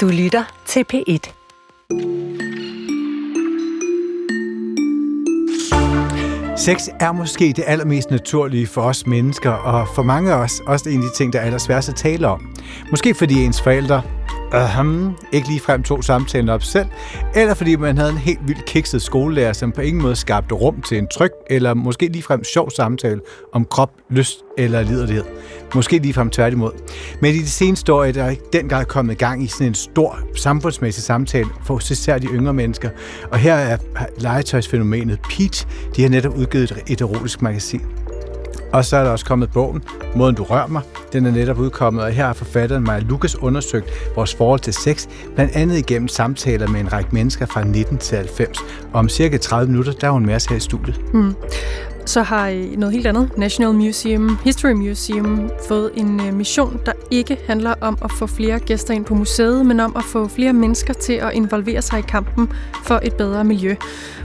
Du lytter til P1. Sex er måske det allermest naturlige for os mennesker, og for mange af os også en af de ting, der er allersværest at tale om. Måske fordi ens forældre uh, ikke lige frem tog samtalen op selv, eller fordi man havde en helt vildt kikset skolelærer, som på ingen måde skabte rum til en tryg, eller måske lige frem sjov samtale om krop, lyst eller liderlighed. Måske lige frem tværtimod. Men i de seneste år er der i den kommet i gang i sådan en stor samfundsmæssig samtale for især de yngre mennesker. Og her er legetøjsfænomenet Pete. De har netop udgivet et erotisk magasin. Og så er der også kommet bogen, Måden du rører mig. Den er netop udkommet, og her har forfatteren Maja Lukas undersøgt vores forhold til sex, blandt andet igennem samtaler med en række mennesker fra 19 til 90. Og om cirka 30 minutter, der er hun med os her i studiet. Mm. Så har noget helt andet, National Museum, History Museum, fået en øh, mission, der ikke handler om at få flere gæster ind på museet, men om at få flere mennesker til at involvere sig i kampen for et bedre miljø.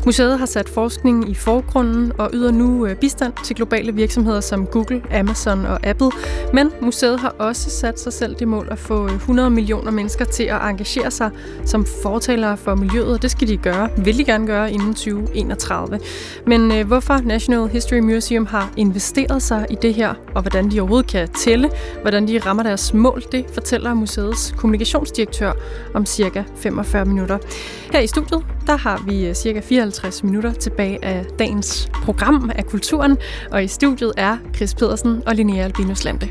Museet har sat forskningen i forgrunden og yder nu øh, bistand til globale virksomheder som Google, Amazon og Apple. Men museet har også sat sig selv det mål at få øh, 100 millioner mennesker til at engagere sig som fortalere for miljøet, og det skal de gøre, vil de gerne gøre inden 2031. Men øh, hvorfor National History Museum har investeret sig i det her, og hvordan de overhovedet kan tælle, hvordan de rammer deres mål, det fortæller museets kommunikationsdirektør om cirka 45 minutter. Her i studiet, der har vi øh, cirka 54 minutter tilbage af dagens program af Kulturen, og i studiet er Chris Pedersen og Linnea Albinus Lande.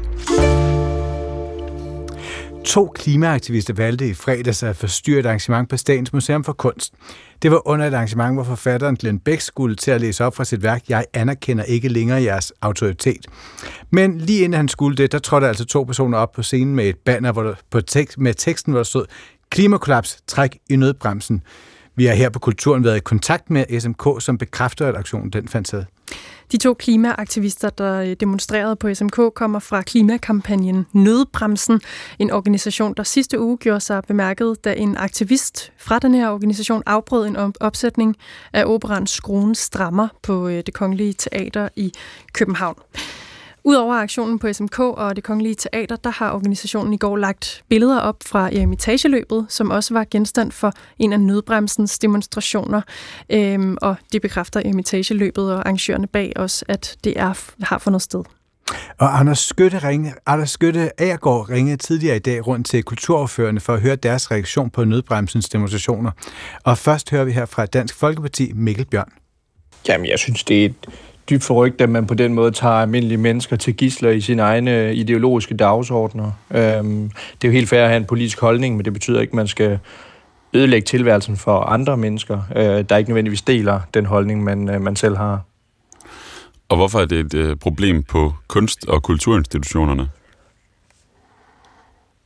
To klimaaktivister valgte i fredags at forstyrre et arrangement på Statens Museum for Kunst. Det var under et arrangement, hvor forfatteren Glenn Beck skulle til at læse op fra sit værk Jeg anerkender ikke længere jeres autoritet. Men lige inden han skulle det, der trådte altså to personer op på scenen med et banner hvor der, på tekst, med teksten, hvor der stod Klimakollaps, træk i nødbremsen. Vi har her på Kulturen været i kontakt med SMK, som bekræfter, at aktionen den fandt sted. De to klimaaktivister, der øh, demonstrerede på SMK, kommer fra klimakampagnen Nødbremsen, en organisation, der sidste uge gjorde sig bemærket, da en aktivist fra den her organisation afbrød en opsætning af operan Skruen Strammer på øh, det Kongelige Teater i København. Udover aktionen på SMK og det Kongelige Teater, der har organisationen i går lagt billeder op fra Eremitageløbet, som også var genstand for en af nødbremsens demonstrationer. Øhm, og det bekræfter Eremitageløbet og arrangørerne bag os, at det er, har fundet sted. Og Anders Skytte, ringe, Anders Skytte Agergaard ringede tidligere i dag rundt til kulturafførende for at høre deres reaktion på nødbremsens demonstrationer. Og først hører vi her fra Dansk Folkeparti Mikkel Bjørn. Jamen, jeg synes, det er et, dybt forrygt, at man på den måde tager almindelige mennesker til gisler i sine egne ideologiske dagsordner. Øhm, det er jo helt fair at have en politisk holdning, men det betyder ikke, at man skal ødelægge tilværelsen for andre mennesker, øh, der ikke nødvendigvis deler den holdning, man, øh, man selv har. Og hvorfor er det et øh, problem på kunst- og kulturinstitutionerne?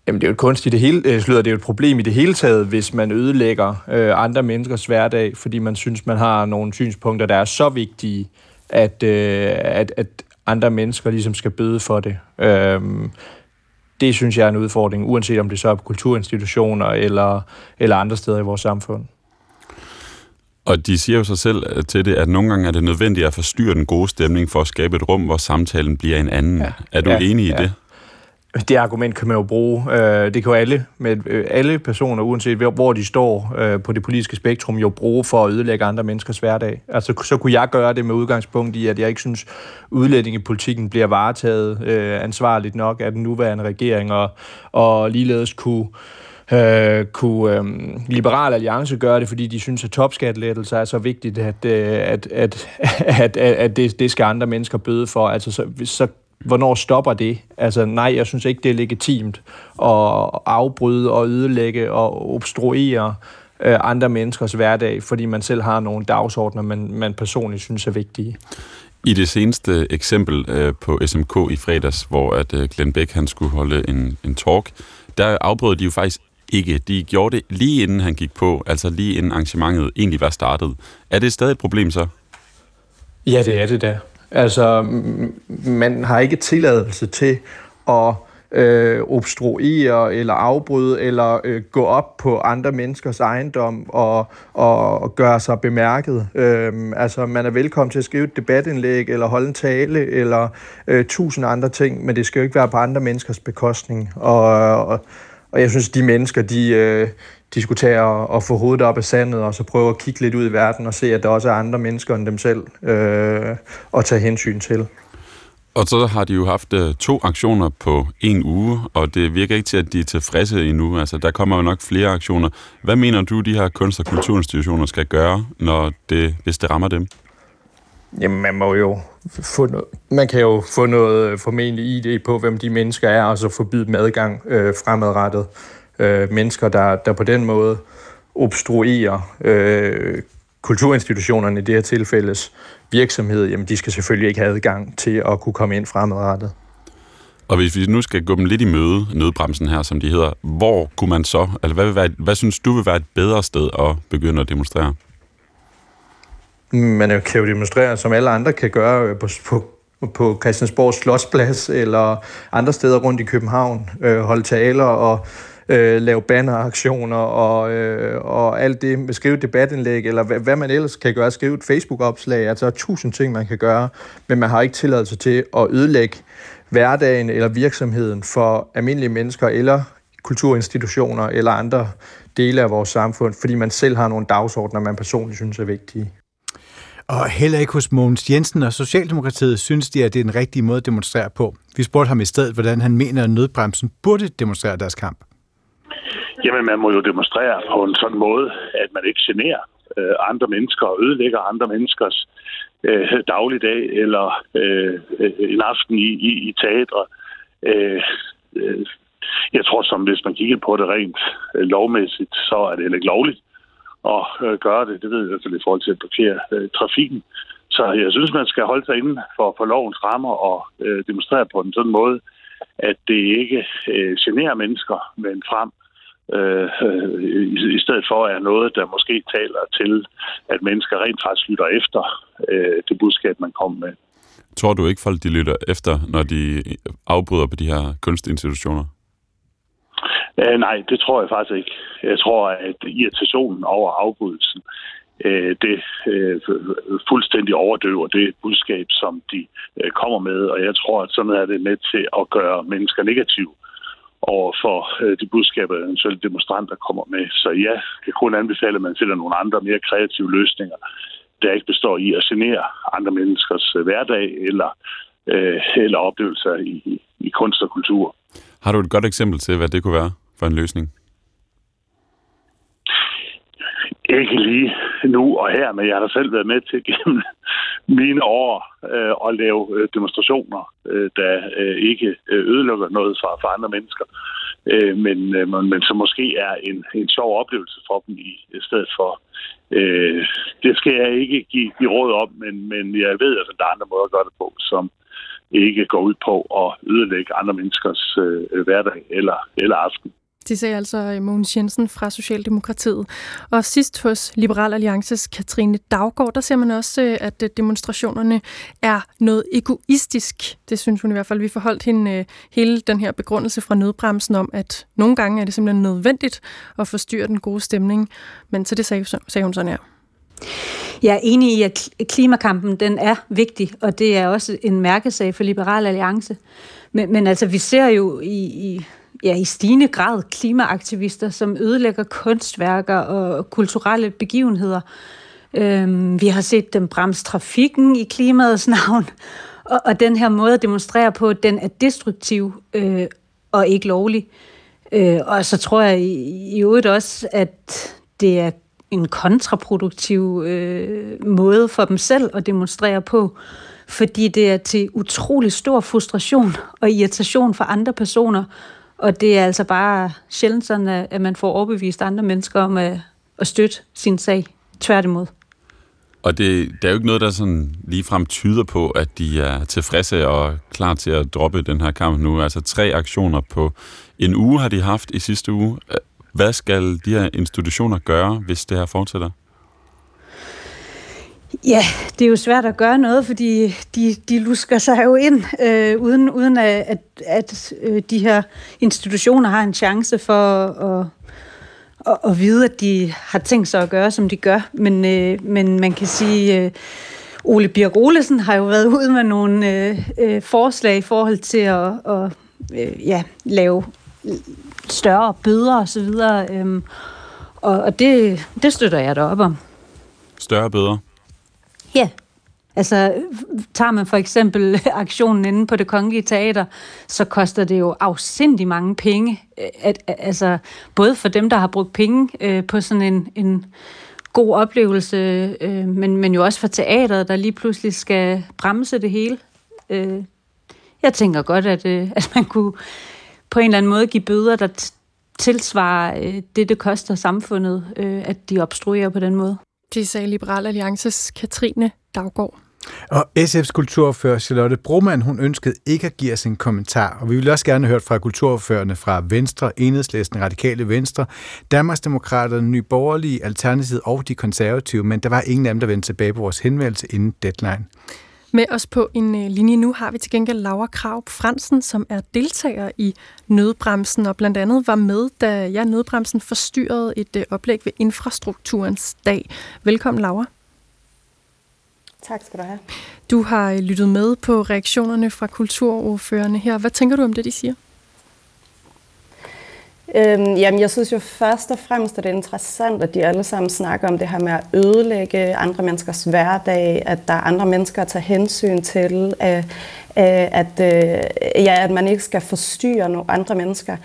Jamen, det er jo et kunst i det hele, øh, slutter, det er jo et problem i det hele taget, hvis man ødelægger øh, andre menneskers hverdag, fordi man synes, man har nogle synspunkter, der er så vigtige, at, øh, at, at andre mennesker ligesom skal bøde for det. Øhm, det synes jeg er en udfordring, uanset om det så er på kulturinstitutioner eller, eller andre steder i vores samfund. Og de siger jo sig selv til det, at nogle gange er det nødvendigt at forstyrre den gode stemning for at skabe et rum, hvor samtalen bliver en anden. Ja. Er du ja, enig i ja. det? Det argument kan man jo bruge. Øh, det kan jo alle, med øh, alle personer, uanset hvor de står øh, på det politiske spektrum, jo bruge for at ødelægge andre menneskers hverdag. Altså, så kunne jeg gøre det med udgangspunkt i, at jeg ikke synes, udlændingepolitikken bliver varetaget ansvarligt nok af den nuværende regering, og, og ligeledes kunne øh, kunne øh, Liberal Alliance gøre det, fordi de synes, at topskattelettelser er så vigtigt, at, at, at, at, at, at det, det skal andre mennesker bøde for. Altså, så, så hvornår stopper det? Altså nej, jeg synes ikke, det er legitimt at afbryde og ødelægge og obstruere øh, andre menneskers hverdag, fordi man selv har nogle dagsordner, man, man personligt synes er vigtige. I det seneste eksempel øh, på SMK i fredags, hvor at øh, Glenn Beck han skulle holde en, en talk, der afbrød de jo faktisk ikke. De gjorde det lige inden han gik på, altså lige inden arrangementet egentlig var startet. Er det stadig et problem så? Ja, det er det da. Altså, man har ikke tilladelse til at øh, obstruere eller afbryde eller øh, gå op på andre menneskers ejendom og, og, og gøre sig bemærket. Øh, altså, man er velkommen til at skrive et debatindlæg eller holde en tale eller øh, tusind andre ting, men det skal jo ikke være på andre menneskers bekostning. Og, og, og jeg synes, de mennesker, de, øh, de skulle tage og, og få hovedet op af sandet, og så prøve at kigge lidt ud i verden og se, at der også er andre mennesker end dem selv øh, at tage hensyn til. Og så har de jo haft uh, to aktioner på en uge, og det virker ikke til, at de er tilfredse endnu. Altså, der kommer jo nok flere aktioner. Hvad mener du, de her kunst- og kulturinstitutioner skal gøre, når det, hvis det rammer dem? Jamen, man må jo få noget, man kan jo få noget øh, formentlig ID på, hvem de mennesker er, og så forbyde dem adgang øh, fremadrettet. Øh, mennesker, der, der på den måde obstruerer øh, kulturinstitutionerne i det her tilfældes virksomhed, jamen de skal selvfølgelig ikke have adgang til at kunne komme ind fremadrettet. Og hvis vi nu skal gå dem lidt i møde, nødbremsen her, som de hedder, hvor kunne man så, eller hvad, vil være, hvad synes du vil være et bedre sted at begynde at demonstrere? Man kan jo demonstrere, som alle andre kan gøre på, på, på Christiansborg Slotsplads eller andre steder rundt i København, øh, holde taler og øh, lave banneraktioner og, øh, og alt det med skrive debatindlæg, eller hvad, hvad man ellers kan gøre, skrive et Facebook-opslag. Altså, der er tusind ting, man kan gøre, men man har ikke tilladelse til at ødelægge hverdagen eller virksomheden for almindelige mennesker eller kulturinstitutioner eller andre dele af vores samfund, fordi man selv har nogle dagsordner, man personligt synes er vigtige. Og heller ikke hos Mogens Jensen og Socialdemokratiet synes de, at det er en rigtig måde at demonstrere på. Vi spurgte ham i stedet, hvordan han mener, at nødbremsen burde demonstrere deres kamp. Jamen, man må jo demonstrere på en sådan måde, at man ikke generer øh, andre mennesker og ødelægger andre menneskers øh, dagligdag eller øh, øh, en aften i, i, i teatre. Øh, øh, jeg tror, som hvis man kigger på det rent øh, lovmæssigt, så er det heller ikke lovligt at øh, gøre det. Det ved jeg i hvert fald i forhold til at blokere øh, trafikken. Så jeg synes, man skal holde sig inden for, for lovens rammer og øh, demonstrere på en sådan måde, at det ikke øh, generer mennesker, men frem øh, i, i stedet for er noget, der måske taler til, at mennesker rent faktisk lytter efter øh, det budskab, man kommer med. Tror du ikke, folk de lytter efter, når de afbryder på de her kunstinstitutioner? Øh, nej, det tror jeg faktisk ikke. Jeg tror, at irritationen over afbrydelsen, øh, det øh, fuldstændig overdøver det budskab, som de øh, kommer med, og jeg tror, at sådan er det med til at gøre mennesker negative over for øh, de budskaber, eventuelt demonstranter kommer med. Så ja, jeg kan kun anbefale, at man finder nogle andre, mere kreative løsninger, der ikke består i at genere andre menneskers øh, hverdag eller, øh, eller oplevelser i, i kunst og kultur. Har du et godt eksempel til, hvad det kunne være for en løsning? Ikke lige nu og her, men jeg har da selv været med til gennem mine år øh, at lave øh, demonstrationer, øh, der øh, ikke øh, ødelukker noget for, for andre mennesker, øh, men, øh, men som måske er en, en sjov oplevelse for dem i, i stedet for. Øh, det skal jeg ikke give, give råd om, men, men jeg ved, at der er andre måder at gøre det på, som ikke går ud på at ødelægge andre menneskers øh, hverdag eller, eller aften. Det sagde altså øh, Mogens Jensen fra Socialdemokratiet. Og sidst hos Liberal Alliances Katrine Daggaard, der ser man også, øh, at øh, demonstrationerne er noget egoistisk. Det synes hun i hvert fald. Vi forholdt hende hele den her begrundelse fra nødbremsen om, at nogle gange er det simpelthen nødvendigt at forstyrre den gode stemning. Men til det sagde, sagde hun sådan her. Jeg er enig i, at klimakampen den er vigtig, og det er også en mærkesag for Liberal Alliance. Men, men altså, vi ser jo i, i ja, i stigende grad klimaaktivister, som ødelægger kunstværker og kulturelle begivenheder. Øhm, vi har set dem bremse trafikken i klimaets navn, og, og den her måde at demonstrere på, den er destruktiv øh, og ikke lovlig. Øh, og så tror jeg i, i øvrigt også, at det er en kontraproduktiv øh, måde for dem selv at demonstrere på, fordi det er til utrolig stor frustration og irritation for andre personer, og det er altså bare sjældent sådan, at man får overbevist andre mennesker om at, at støtte sin sag. Tværtimod. Og det, der er jo ikke noget, der sådan ligefrem tyder på, at de er tilfredse og klar til at droppe den her kamp nu. Altså tre aktioner på en uge har de haft i sidste uge. Hvad skal de her institutioner gøre, hvis det her fortsætter? Ja, det er jo svært at gøre noget, fordi de, de lusker sig jo ind, øh, uden, uden at, at, at øh, de her institutioner har en chance for at, at, at vide, at de har tænkt sig at gøre, som de gør. Men, øh, men man kan sige, øh, Ole Birk Olesen har jo været ude med nogle øh, øh, forslag i forhold til at, at øh, ja, lave større bøder osv., øhm, og, og det, det støtter jeg da op om. Større bøder? Ja. Altså, tager man for eksempel aktionen inde på det kongelige teater, så koster det jo afsindig mange penge. Øh, at, altså, både for dem, der har brugt penge øh, på sådan en, en god oplevelse, øh, men, men jo også for teateret, der lige pludselig skal bremse det hele. Øh, jeg tænker godt, at, øh, at man kunne på en eller anden måde give bøder, der tilsvarer øh, det, det koster samfundet, øh, at de obstruerer på den måde. Det sagde Liberal Alliances Katrine Daggaard. Og SF's kulturfører Charlotte Broman, hun ønskede ikke at give os en kommentar, og vi vil også gerne høre fra kulturførerne fra Venstre, Enhedslisten, Radikale Venstre, Danmarksdemokraterne, Nye Borgerlige, Alternativet og de konservative, men der var ingen af dem, der vendte tilbage på vores henvendelse inden deadline. Med os på en øh, linje nu har vi til gengæld Laura Krav Fransen, som er deltager i Nødbremsen, og blandt andet var med, da ja, Nødbremsen forstyrrede et øh, oplæg ved Infrastrukturens Dag. Velkommen, Laura. Tak skal du have. Du har øh, lyttet med på reaktionerne fra kulturordførerne her. Hvad tænker du om det, de siger? Øhm, jamen, jeg synes jo først og fremmest, at det er interessant, at de alle sammen snakker om det her med at ødelægge andre menneskers hverdag, at der er andre mennesker at tage hensyn til, øh, øh at, øh, ja, at man ikke skal forstyrre nogle andre mennesker.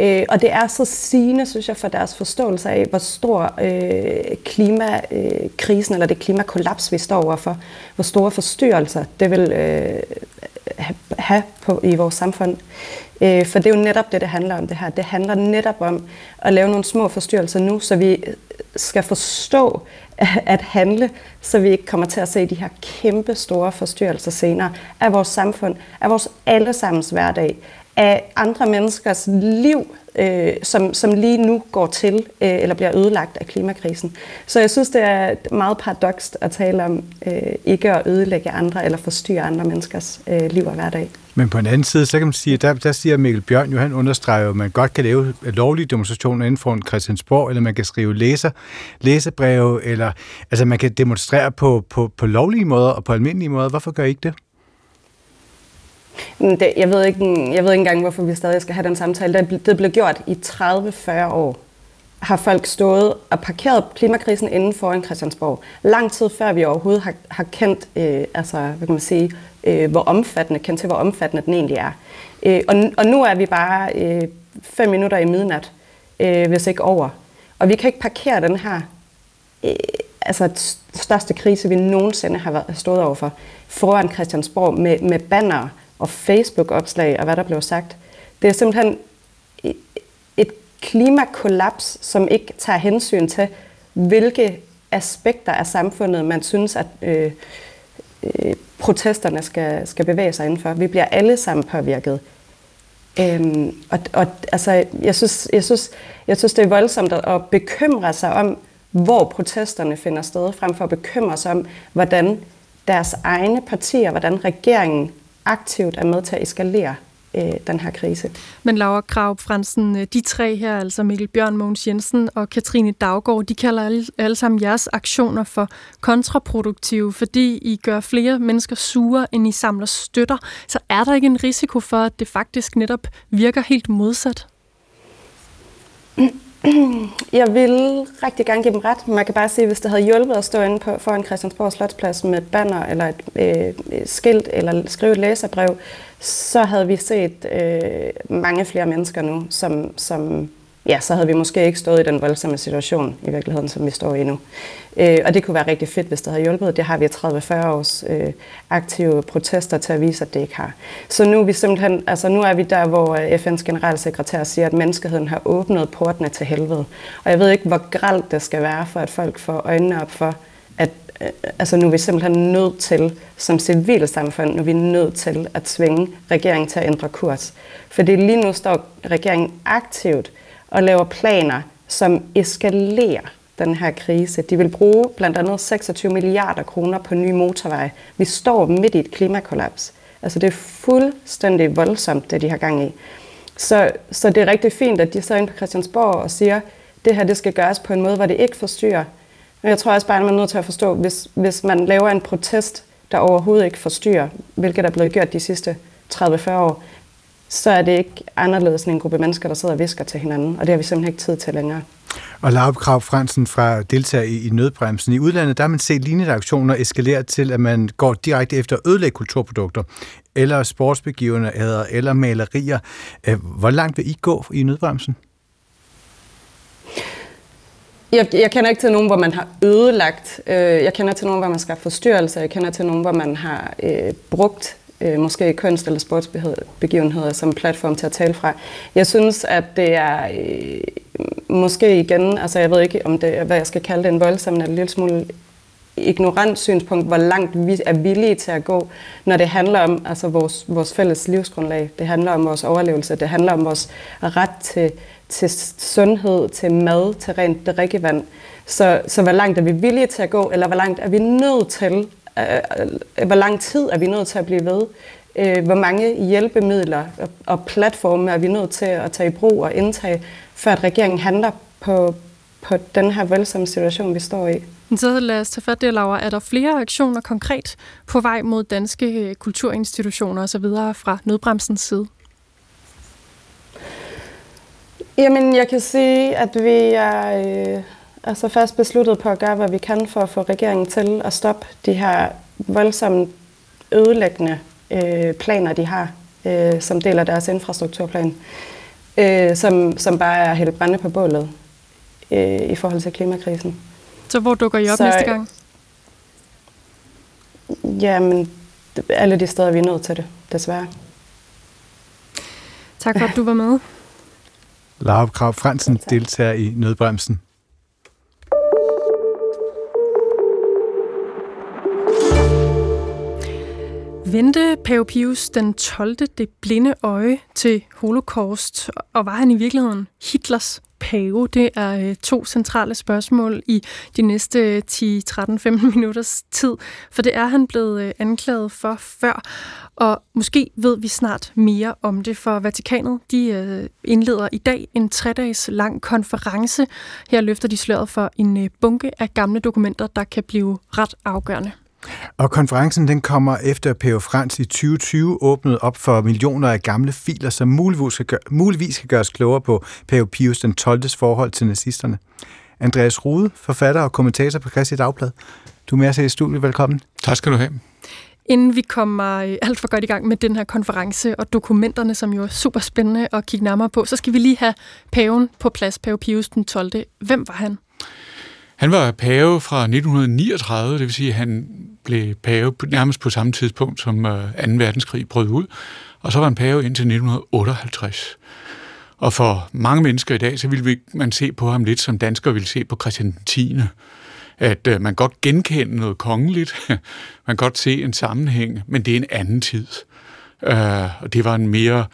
Øh, og det er så sigende, synes jeg, for deres forståelse af, hvor stor øh, klimakrisen, øh, eller det klimakollaps, vi står overfor, hvor store forstyrrelser det vil øh, have på, i vores samfund. Øh, for det er jo netop det, det handler om det her. Det handler netop om at lave nogle små forstyrrelser nu, så vi skal forstå at handle, så vi ikke kommer til at se de her kæmpe store forstyrrelser senere af vores samfund, af vores allesammens hverdag, af andre menneskers liv, øh, som, som lige nu går til øh, eller bliver ødelagt af klimakrisen. Så jeg synes, det er meget paradokst at tale om øh, ikke at ødelægge andre eller forstyrre andre menneskers øh, liv og hverdag. Men på en anden side, så kan man sige, der, der siger Mikkel Bjørn jo, han understreger at man godt kan lave lovlige demonstrationer inden for en Christiansborg, eller man kan skrive læser, læsebreve, eller altså man kan demonstrere på, på, på lovlige måder og på almindelige måder. Hvorfor gør I ikke det? Det, jeg, ved ikke, jeg ved ikke engang, hvorfor vi stadig skal have den samtale. Det, det blev gjort i 30-40 år. Har folk stået og parkeret klimakrisen inden for en Christiansborg. Lang tid før vi overhovedet har, har kendt, øh, altså, hvad kan man sige, øh, hvor omfattende, kendt til, hvor omfattende den egentlig er. Øh, og, og nu er vi bare øh, fem minutter i midnat, øh, hvis ikke over. Og vi kan ikke parkere den her øh, altså største krise, vi nogensinde har været, stået overfor, foran Christiansborg med, med bannere, og Facebook-opslag og hvad der blev sagt. Det er simpelthen et klimakollaps, som ikke tager hensyn til, hvilke aspekter af samfundet, man synes, at øh, øh, protesterne skal, skal bevæge sig indenfor. Vi bliver alle sammen påvirket. Øhm, og, og altså, jeg, synes, jeg, synes, jeg synes, det er voldsomt at bekymre sig om, hvor protesterne finder sted, frem for at bekymre sig om, hvordan deres egne partier, hvordan regeringen aktivt er med til at eskalere øh, den her krise. Men Laura Krav Fransen, øh, de tre her, altså Mikkel Bjørn, Mogens Jensen og Katrine Daggaard, de kalder alle, alle sammen jeres aktioner for kontraproduktive, fordi I gør flere mennesker sure, end I samler støtter. Så er der ikke en risiko for, at det faktisk netop virker helt modsat? Jeg ville rigtig gerne give dem ret. Man kan bare sige, hvis det havde hjulpet at stå inde på, foran Christiansborg Slotsplads med et banner eller et øh, skilt eller skrive et læserbrev, så havde vi set øh, mange flere mennesker nu, som, som ja, så havde vi måske ikke stået i den voldsomme situation i virkeligheden, som vi står i nu. Øh, og det kunne være rigtig fedt, hvis det havde hjulpet. Det har vi 30-40 års øh, aktive protester til at vise, at det ikke har. Så nu er vi simpelthen, altså nu er vi der, hvor øh, FN's generalsekretær siger, at menneskeheden har åbnet portene til helvede. Og jeg ved ikke, hvor gralt det skal være, for at folk får øjnene op for, at øh, altså nu er vi simpelthen nødt til, som civilsamfund, nu er vi nødt til at tvinge regeringen til at ændre kurs. Fordi lige nu står regeringen aktivt og laver planer, som eskalerer den her krise. De vil bruge blandt andet 26 milliarder kroner på nye motorveje. Vi står midt i et klimakollaps. Altså det er fuldstændig voldsomt, det de har gang i. Så, så det er rigtig fint, at de sidder inde på Christiansborg og siger, at det her det skal gøres på en måde, hvor det ikke forstyrrer. Men jeg tror også bare, at man er nødt til at forstå, hvis, hvis man laver en protest, der overhovedet ikke forstyrrer, hvilket er blevet gjort de sidste 30-40 år, så er det ikke anderledes end en gruppe mennesker, der sidder og visker til hinanden, og det har vi simpelthen ikke tid til længere. Og Laura Krav Fransen fra deltager i, i nødbremsen. I udlandet der har man set lignende aktioner eskalere til, at man går direkte efter at ødelægge kulturprodukter, eller sportsbegivenheder, eller malerier. Øh, hvor langt vil I gå i nødbremsen? Jeg, jeg kender ikke til nogen, hvor man har ødelagt. Øh, jeg kender til nogen, hvor man skal forstyrrelse. Jeg kender til nogen, hvor man har øh, brugt øh, måske kunst- eller sportsbegivenheder som platform til at tale fra. Jeg synes, at det er øh, måske igen, altså jeg ved ikke, om det, hvad jeg skal kalde det, en voldsom eller en lille smule ignorant synspunkt, hvor langt vi er villige til at gå, når det handler om altså vores, vores fælles livsgrundlag. Det handler om vores overlevelse. Det handler om vores ret til, til sundhed, til mad, til rent drikkevand. Så, så hvor langt er vi villige til at gå, eller hvor langt er vi nødt til, øh, hvor lang tid er vi nødt til at blive ved? Øh, hvor mange hjælpemidler og platforme er vi nødt til at tage i brug og indtage, før at regeringen handler på, på den her voldsomme situation, vi står i? Så lad os tage fat der, Laura. Er der flere aktioner konkret på vej mod danske øh, kulturinstitutioner osv. fra nødbremsens side? Jamen, jeg kan sige, at vi er øh, altså fast besluttet på at gøre, hvad vi kan for at få regeringen til at stoppe de her voldsomme ødelæggende øh, planer, de har, øh, som deler deres infrastrukturplan, øh, som, som bare er helt brænde på bålet øh, i forhold til klimakrisen. Så hvor dukker I op Så, næste gang? Jamen, alle de steder, vi er nødt til det, desværre. Tak for, at du var med. Laura Krav Fransen deltager i Nødbremsen. Vendte Pave Pius den 12. det blinde øje til holocaust, og var han i virkeligheden Hitlers pave? Det er øh, to centrale spørgsmål i de næste 10, 13, 15 minutters tid, for det er han blevet øh, anklaget for før, og måske ved vi snart mere om det, for Vatikanet de øh, indleder i dag en tre-dages lang konference. Her løfter de sløret for en bunke af gamle dokumenter, der kan blive ret afgørende. Og konferencen den kommer efter Pave Frans i 2020 åbnede op for millioner af gamle filer, som muligvis kan, gøre, muligvis kan gøres klogere på Pave Pius den 12. forhold til nazisterne. Andreas Rude, forfatter og kommentator på Christi Dagblad. Du er med os i studiet. Velkommen. Tak skal du have. Inden vi kommer øh, alt for godt i gang med den her konference og dokumenterne, som jo er super spændende at kigge nærmere på, så skal vi lige have paven på plads, pave Pius den 12. Hvem var han? Han var pave fra 1939, det vil sige, at han blev pave nærmest på samme tidspunkt, som øh, 2. Verdenskrig brød ud. Og så var han pave indtil 1958. Og for mange mennesker i dag, så ville man se på ham lidt som danskere ville se på Christian 10. At øh, man godt genkende noget kongeligt, man godt se en sammenhæng, men det er en anden tid. Uh, og det var en mere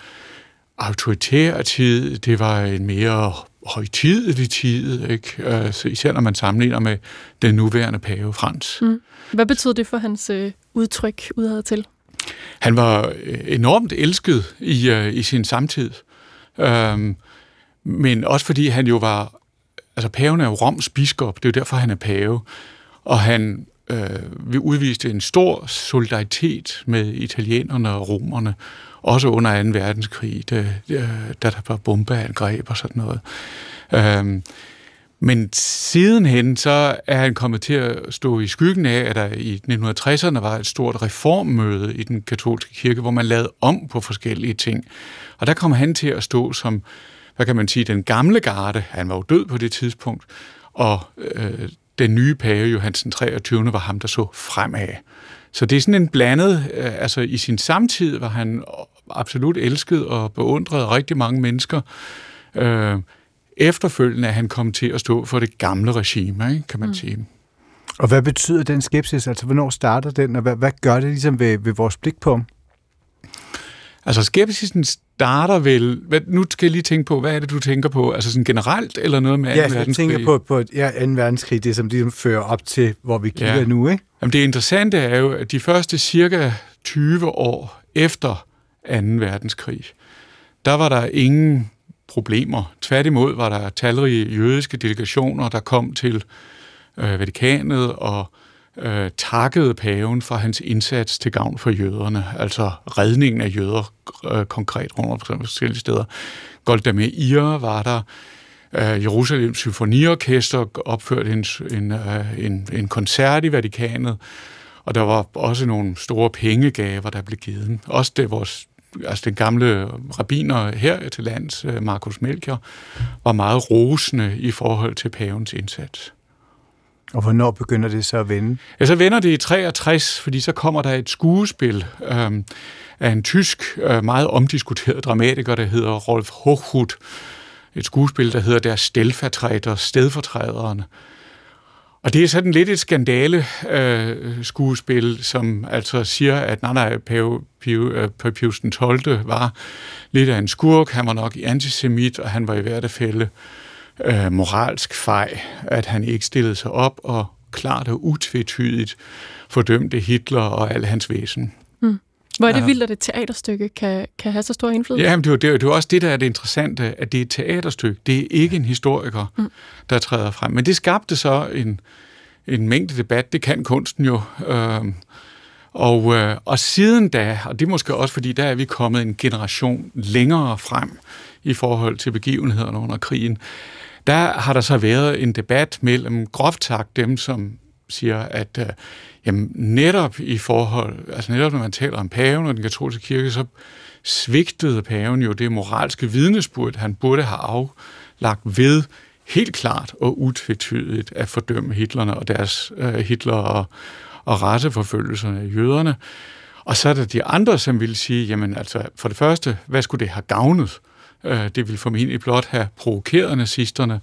autoritær tid, det var en mere højtidelig tid, ikke? Så især når man sammenligner med den nuværende pave Frans. Mm. Hvad betød det for hans øh, udtryk udad til? Han var øh, enormt elsket i, øh, i sin samtid. Øhm, men også fordi han jo var... Altså, paven er jo Roms biskop, det er jo derfor, han er pave. Og han øh, vi udviste en stor solidaritet med italienerne og romerne, også under 2. verdenskrig, da, øh, da der var bombeangreb og sådan noget. Øhm, men sidenhen så er han kommet til at stå i skyggen af, at der i 1960'erne var et stort reformmøde i den katolske kirke, hvor man lavede om på forskellige ting. Og der kom han til at stå som, hvad kan man sige, den gamle garde. Han var jo død på det tidspunkt. Og øh, den nye pave, Johannes 23. var ham, der så fremad. Så det er sådan en blandet, øh, altså i sin samtid var han absolut elsket og beundret af rigtig mange mennesker. Øh, efterfølgende er han kommet til at stå for det gamle regime, ikke, kan man mm. sige. Og hvad betyder den skepsis? Altså, hvornår starter den, og hvad, hvad gør det ligesom ved, ved vores blik på ham? Altså, skepsisen starter vel... Hvad, nu skal jeg lige tænke på, hvad er det, du tænker på? Altså sådan generelt, eller noget med 2. Ja, verdenskrig? jeg tænker på, på ja, 2. verdenskrig, det som ligesom fører op til, hvor vi kigger ja. nu, ikke? Jamen, det interessante er jo, at de første cirka 20 år efter 2. verdenskrig, der var der ingen problemer. Tværtimod var der talrige jødiske delegationer, der kom til øh, Vatikanet og øh, takkede paven for hans indsats til gavn for jøderne, altså redningen af jøder øh, konkret rundt om forskellige steder. Golda Meir var der, øh, Jerusalem Symfoniorkester opførte en, en, øh, en, en koncert i Vatikanet, og der var også nogle store pengegaver, der blev givet. Også det vores altså den gamle rabiner her til lands, øh, Markus Melchior, var meget rosende i forhold til pavens indsats. Og hvornår begynder det så at vende? Ja, så vender det i 63, fordi så kommer der et skuespil øh, af en tysk, øh, meget omdiskuteret dramatiker, der hedder Rolf Hochhut. Et skuespil, der hedder Der Stelvertræder, Stedfortræderen. Og det er sådan lidt et skandale øh, skuespil, som altså siger, at nej, nej, Pave, Pave, øh, Pave Pius den 12. var lidt af en skurk, han var nok antisemit, og han var i hvert fald øh, moralsk fej, at han ikke stillede sig op og klart og utvetydigt fordømte Hitler og al hans væsen. Hvor er det ja. vildt, at et teaterstykke kan, kan have så stor indflydelse? Ja, men det er, det, er, det er også det, der er det interessante, at det er et teaterstykke. Det er ikke en historiker, mm. der træder frem. Men det skabte så en, en mængde debat. Det kan kunsten jo. Øh, og, øh, og siden da, og det er måske også fordi, der er vi kommet en generation længere frem i forhold til begivenhederne under krigen, der har der så været en debat mellem groft sagt dem, som siger, at øh, jamen, netop i forhold, altså netop når man taler om paven og den katolske kirke, så svigtede paven jo det moralske vidnesbyrd, han burde have aflagt ved helt klart og utvetydigt at fordømme Hitlerne og deres øh, Hitler og, og raceforfølgelserne af jøderne. Og så er der de andre, som vil sige, jamen altså, for det første, hvad skulle det have gavnet? Øh, det ville formentlig blot have provokeret nazisterne,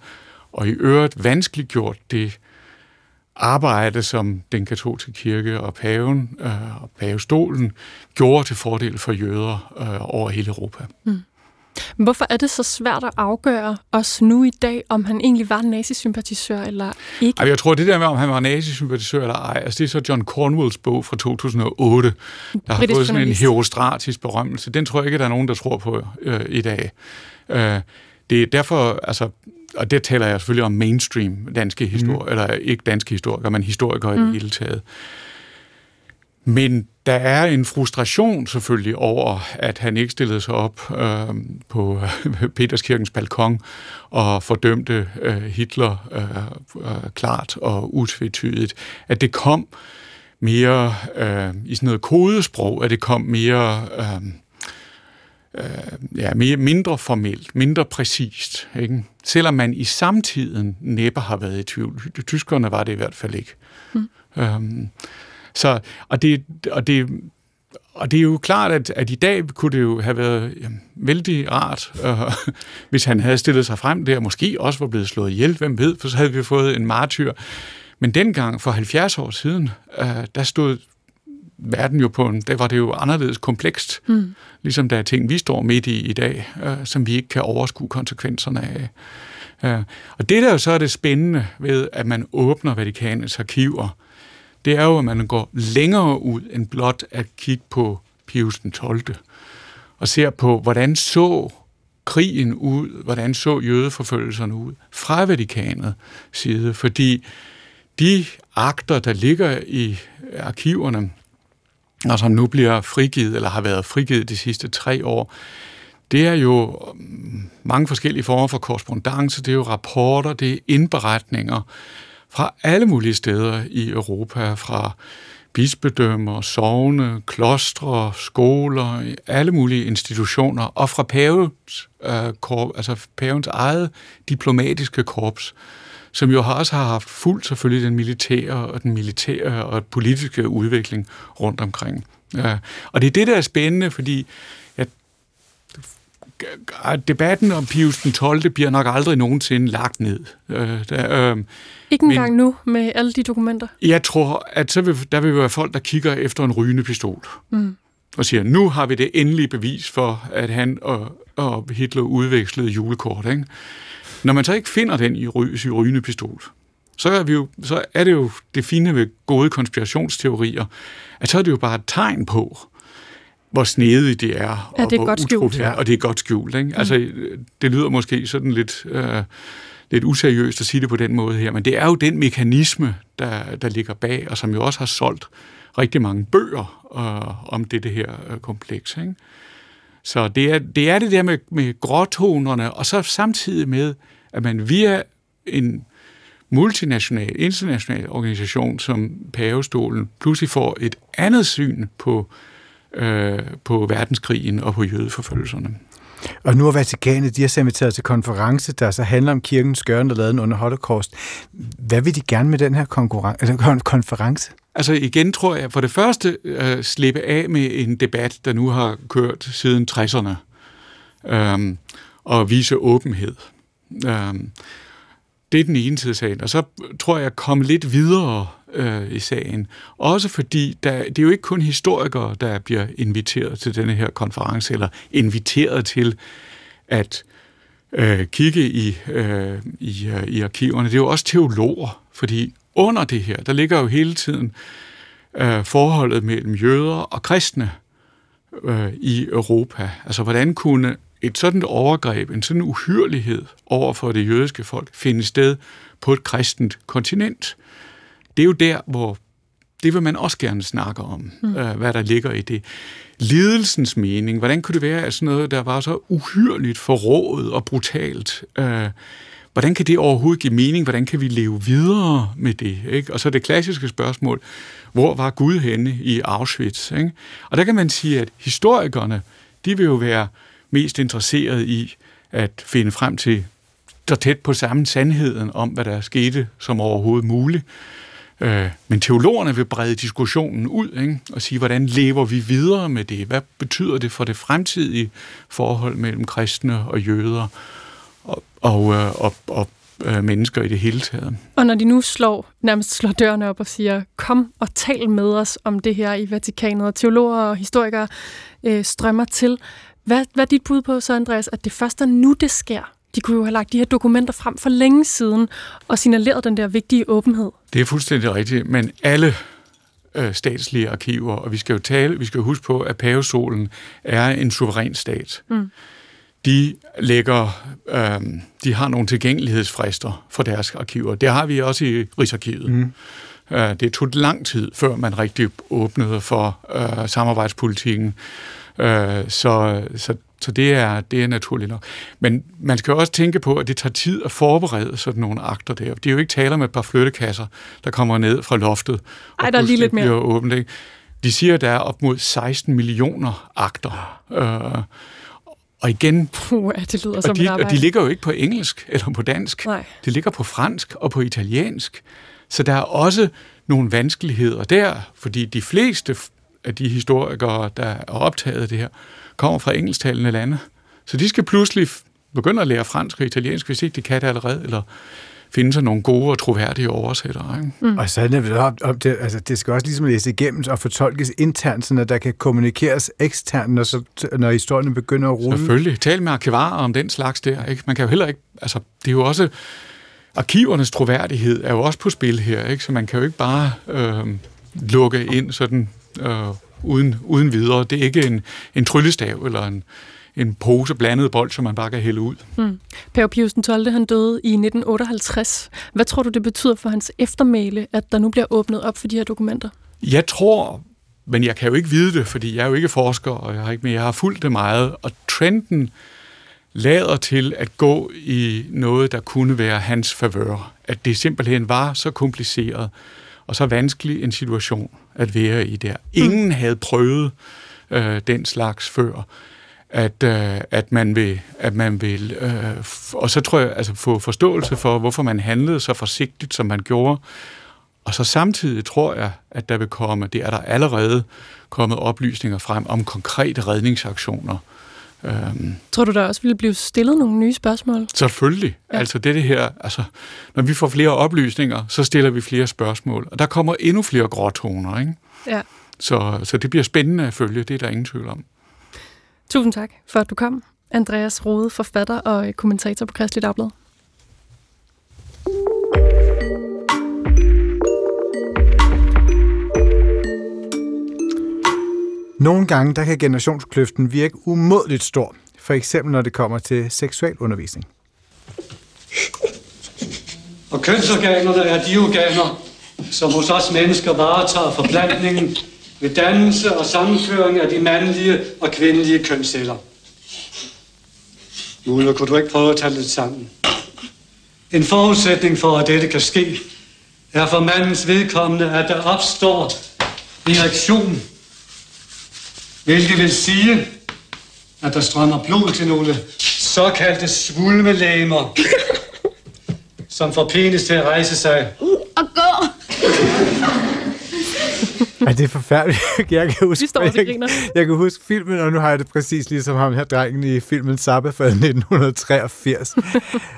og i øvrigt vanskeliggjort det arbejde, som den katolske kirke og paven øh, og pavestolen gjorde til fordel for jøder øh, over hele Europa. Mm. Hvorfor er det så svært at afgøre os nu i dag, om han egentlig var nazisympatisør eller ikke? Jeg tror, det der med, om han var nazisympatisør eller ej, altså det er så John Cornwells bog fra 2008, der har fået sådan en herostratisk berømmelse. Den tror jeg ikke, der er nogen, der tror på øh, i dag. Øh, det er derfor, altså, og det taler jeg selvfølgelig om mainstream danske historier, mm. eller ikke danske historikere, men historikere mm. i det hele taget. Men der er en frustration selvfølgelig over, at han ikke stillede sig op øh, på Peterskirkens balkon og fordømte øh, Hitler øh, øh, klart og utvetydigt. At det kom mere øh, i sådan noget kodesprog, at det kom mere... Øh, øh, ja, mere, mindre formelt, mindre præcist. Ikke? Selvom man i samtiden næppe har været i tvivl. Tyskerne var det i hvert fald ikke. Mm. Øhm, så, og, det, og, det, og det er jo klart, at, at i dag kunne det jo have været jamen, vældig rart, øh, hvis han havde stillet sig frem der, måske også var blevet slået ihjel, hvem ved, for så havde vi fået en martyr. Men dengang, for 70 år siden, øh, der stod verden jo på en, der var det jo anderledes komplekst, mm. ligesom der er ting, vi står midt i i dag, øh, som vi ikke kan overskue konsekvenserne af. Øh, og det der jo så er det spændende ved, at man åbner Vatikanets arkiver, det er jo, at man går længere ud end blot at kigge på Pius den 12. og ser på, hvordan så krigen ud, hvordan så jødeforfølgelserne ud fra Vatikanet side, fordi de akter, der ligger i arkiverne, og som nu bliver frigivet, eller har været frigivet de sidste tre år, det er jo mm, mange forskellige former for korrespondence, det er jo rapporter, det er indberetninger, fra alle mulige steder i Europa, fra bispedømmer, sovne, klostre, skoler, alle mulige institutioner, og fra pavens, øh, korp, altså pavens eget diplomatiske korps, som jo også har haft fuldt selvfølgelig den militære og den militære og politiske udvikling rundt omkring. Ja. Og det er det, der er spændende, fordi debatten om Pius den 12. bliver nok aldrig nogensinde lagt ned. Øh, der, øh, ikke engang men, nu med alle de dokumenter? Jeg tror, at så vil, der vil være folk, der kigger efter en rygende pistol. Mm. Og siger, nu har vi det endelige bevis for, at han og, og Hitler udvekslede julekort. Ikke? Når man så ikke finder den i, ry, rygende pistol, så er, vi jo, så er det jo det fine ved gode konspirationsteorier, at så er det jo bare et tegn på, hvor snedigt det er, ja, og det er hvor godt skjult. det er, og det er godt skjult. Ikke? Mm. Altså, det lyder måske sådan lidt, øh, lidt useriøst at sige det på den måde her, men det er jo den mekanisme, der, der ligger bag, og som jo også har solgt rigtig mange bøger øh, om det, det her øh, kompleks. Ikke? Så det er, det er det der med, med gråtonerne, og så samtidig med, at man via en multinational, international organisation som Pavestolen pludselig får et andet syn på, øh, på verdenskrigen og på jødeforfølgelserne. Og nu har Vatikanet, de har inviteret til konference, der så handler om kirkens gøren, der lavede under Holocaust. Hvad vil de gerne med den her konference? Altså igen tror jeg, for det første øh, slippe af med en debat, der nu har kørt siden 60'erne, øh, og vise åbenhed. Øhm, det er den ene side af sagen. Og så tror jeg at komme lidt videre øh, i sagen. Også fordi der, det er jo ikke kun historikere, der bliver inviteret til denne her konference, eller inviteret til at øh, kigge i, øh, i, øh, i arkiverne. Det er jo også teologer, fordi under det her, der ligger jo hele tiden øh, forholdet mellem jøder og kristne øh, i Europa. Altså, hvordan kunne et sådan overgreb, en sådan uhyrelighed over for det jødiske folk finde sted på et kristent kontinent? Det er jo der, hvor det vil man også gerne snakke om, mm. øh, hvad der ligger i det. Lidelsens mening, hvordan kunne det være, at sådan noget, der var så uhyreligt forrådet og brutalt, øh, hvordan kan det overhovedet give mening? Hvordan kan vi leve videre med det? Ikke? Og så det klassiske spørgsmål, hvor var Gud henne i Auschwitz? Ikke? Og der kan man sige, at historikerne, de vil jo være mest interesseret i at finde frem til så tæt på samme sandheden om, hvad der skete som overhovedet muligt. Øh, men teologerne vil brede diskussionen ud ikke? og sige, hvordan lever vi videre med det? Hvad betyder det for det fremtidige forhold mellem kristne og jøder og, og, øh, og, og, og mennesker i det hele taget? Og når de nu slår, nærmest slår dørene op og siger, kom og tal med os om det her i Vatikanet, og teologer og historikere øh, strømmer til. Hvad, hvad er dit bud på så, Andreas, at det først er nu, det sker? De kunne jo have lagt de her dokumenter frem for længe siden og signaleret den der vigtige åbenhed. Det er fuldstændig rigtigt, men alle øh, statslige arkiver, og vi skal jo tale, vi skal jo huske på, at pavesolen er en suveræn stat. Mm. De lægger, øh, de har nogle tilgængelighedsfrister for deres arkiver. Det har vi også i Rigsarkivet. Mm. Øh, det tog lang tid, før man rigtig åbnede for øh, samarbejdspolitikken. Øh, så, så så det er, det er naturligt nok. Men man skal også tænke på, at det tager tid at forberede sådan nogle akter der. Det er jo ikke taler med et par flyttekasser, der kommer ned fra loftet. Ej, der er lige lidt mere. Åbent, ikke? De siger, at der er op mod 16 millioner akter. Øh, og igen, Puh, det lyder og som de, og de ligger jo ikke på engelsk eller på dansk. Nej. De ligger på fransk og på italiensk. Så der er også nogle vanskeligheder der, fordi de fleste af de historikere, der er optaget af det her, kommer fra engelsktalende lande. Så de skal pludselig begynde at lære fransk og italiensk, hvis ikke de kan det allerede, eller finde sig nogle gode og troværdige oversættere. Ikke? Mm. Og så er det, op, det, altså, det skal også ligesom læse igennem og fortolkes internt, så der kan kommunikeres eksternt, når, så, når historien begynder at rulle. Selvfølgelig. Tal med arkivarer om den slags der. Ikke? Man kan jo heller ikke... Altså, det er jo også... Arkivernes troværdighed er jo også på spil her, ikke? så man kan jo ikke bare øh, lukke ind sådan øh, uden, uden videre. Det er ikke en, en tryllestav eller en, en pose blandet bold, som man bare kan hælde ud. Mm. Pave Pius 12. han døde i 1958. Hvad tror du, det betyder for hans eftermæle, at der nu bliver åbnet op for de her dokumenter? Jeg tror, men jeg kan jo ikke vide det, fordi jeg er jo ikke forsker, og jeg har ikke, men jeg har fulgt det meget, og trenden lader til at gå i noget, der kunne være hans favør. At det simpelthen var så kompliceret, og så vanskelig en situation at være i der. Ingen mm. havde prøvet øh, den slags før, at, øh, at man vil, at man vil øh, og så tror jeg, altså få forståelse for, hvorfor man handlede så forsigtigt, som man gjorde, og så samtidig tror jeg, at der vil komme, det er der allerede kommet oplysninger frem om konkrete redningsaktioner, Øhm, Tror du, der også ville blive stillet nogle nye spørgsmål? Selvfølgelig. Ja. Altså det, det her, altså, når vi får flere oplysninger, så stiller vi flere spørgsmål. Og der kommer endnu flere gråtoner, ikke? Ja. Så, så det bliver spændende at følge, det er der ingen tvivl om. Tusind tak for, at du kom. Andreas Rode, forfatter og kommentator på Kristelig Dagblad. Nogle gange der kan generationskløften virke umådeligt stor, for eksempel når det kommer til seksualundervisning. Og kønsorganerne er de organer, som hos os mennesker varetager forplantningen ved dannelse og sammenføring af de mandlige og kvindelige kønsceller. Mulle, kunne du ikke prøve at tage lidt sammen? En forudsætning for, at dette kan ske, er for mandens vedkommende, at der opstår erektion, hvilket vil sige, at der strømmer blod til nogle såkaldte svulmelæmer, som får penis til at rejse sig. Og gå! Ja, det er forfærdeligt. Jeg kan huske, Vi står jeg, griner. jeg kan huske filmen, og nu har jeg det præcis ligesom ham her drengen i filmen Zappa fra 1983.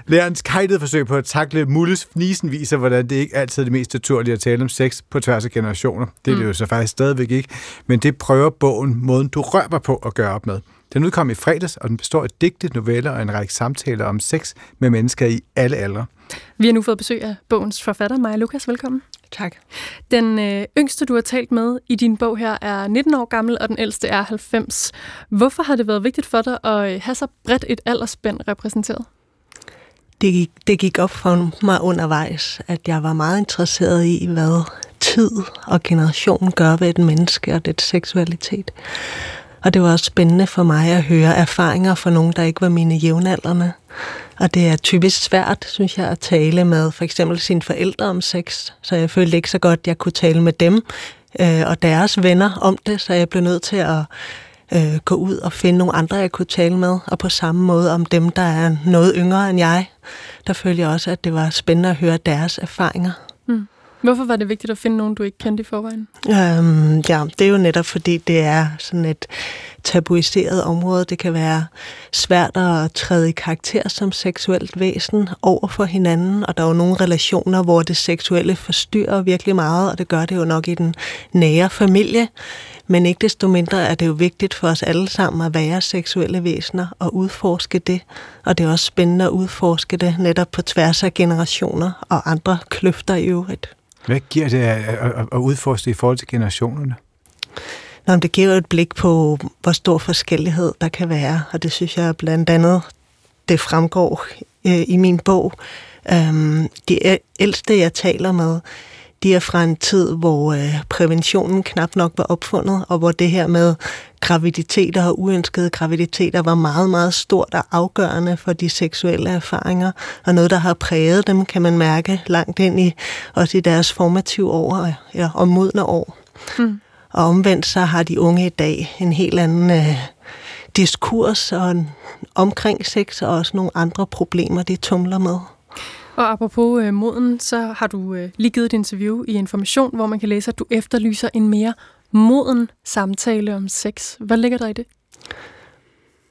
Lærerens kajtede forsøg på at takle Mulles fnisen viser, hvordan det ikke altid er det mest naturlige at tale om sex på tværs af generationer. Det er det jo så faktisk stadigvæk ikke, men det prøver bogen Måden du rører på at gøre op med. Den udkom i fredags, og den består af digte, noveller og en række samtaler om sex med mennesker i alle aldre. Vi har nu fået besøg af bogens forfatter, Maja Lukas. Velkommen. Tak. Den øh, yngste, du har talt med i din bog her, er 19 år gammel, og den ældste er 90. Hvorfor har det været vigtigt for dig at øh, have så bredt et aldersspænd repræsenteret? Det gik, det gik op for mig undervejs, at jeg var meget interesseret i, hvad tid og generation gør ved et menneske og dets seksualitet. Og det var også spændende for mig at høre erfaringer fra nogen, der ikke var mine jævnaldrende. Og det er typisk svært, synes jeg, at tale med for eksempel sine forældre om sex. Så jeg følte ikke så godt, at jeg kunne tale med dem øh, og deres venner om det, så jeg blev nødt til at øh, gå ud og finde nogle andre, jeg kunne tale med. Og på samme måde om dem, der er noget yngre end jeg, der følte jeg også, at det var spændende at høre deres erfaringer. Mm. Hvorfor var det vigtigt at finde nogen, du ikke kendte i forvejen? Øhm, ja, det er jo netop fordi, det er sådan et tabuiseret område. Det kan være svært at træde i karakter som seksuelt væsen over for hinanden, og der er jo nogle relationer, hvor det seksuelle forstyrrer virkelig meget, og det gør det jo nok i den nære familie. Men ikke desto mindre er det jo vigtigt for os alle sammen at være seksuelle væsener og udforske det. Og det er også spændende at udforske det netop på tværs af generationer og andre kløfter i øvrigt. Hvad giver det at, udforske i forhold til generationerne? Nå, men det giver jo et blik på, hvor stor forskellighed der kan være, og det synes jeg blandt andet, det fremgår øh, i min bog. Øhm, de ældste, jeg taler med, de er fra en tid, hvor øh, præventionen knap nok var opfundet, og hvor det her med graviditeter og uønskede graviditeter var meget, meget stort og afgørende for de seksuelle erfaringer, og noget, der har præget dem, kan man mærke langt ind i, også i deres formative år ja, og modne år. Mm. Og omvendt så har de unge i dag en helt anden øh, diskurs og en, omkring sex og også nogle andre problemer, de tumler med. Og apropos øh, moden, så har du øh, lige givet et interview i Information, hvor man kan læse, at du efterlyser en mere moden samtale om sex. Hvad ligger der i det?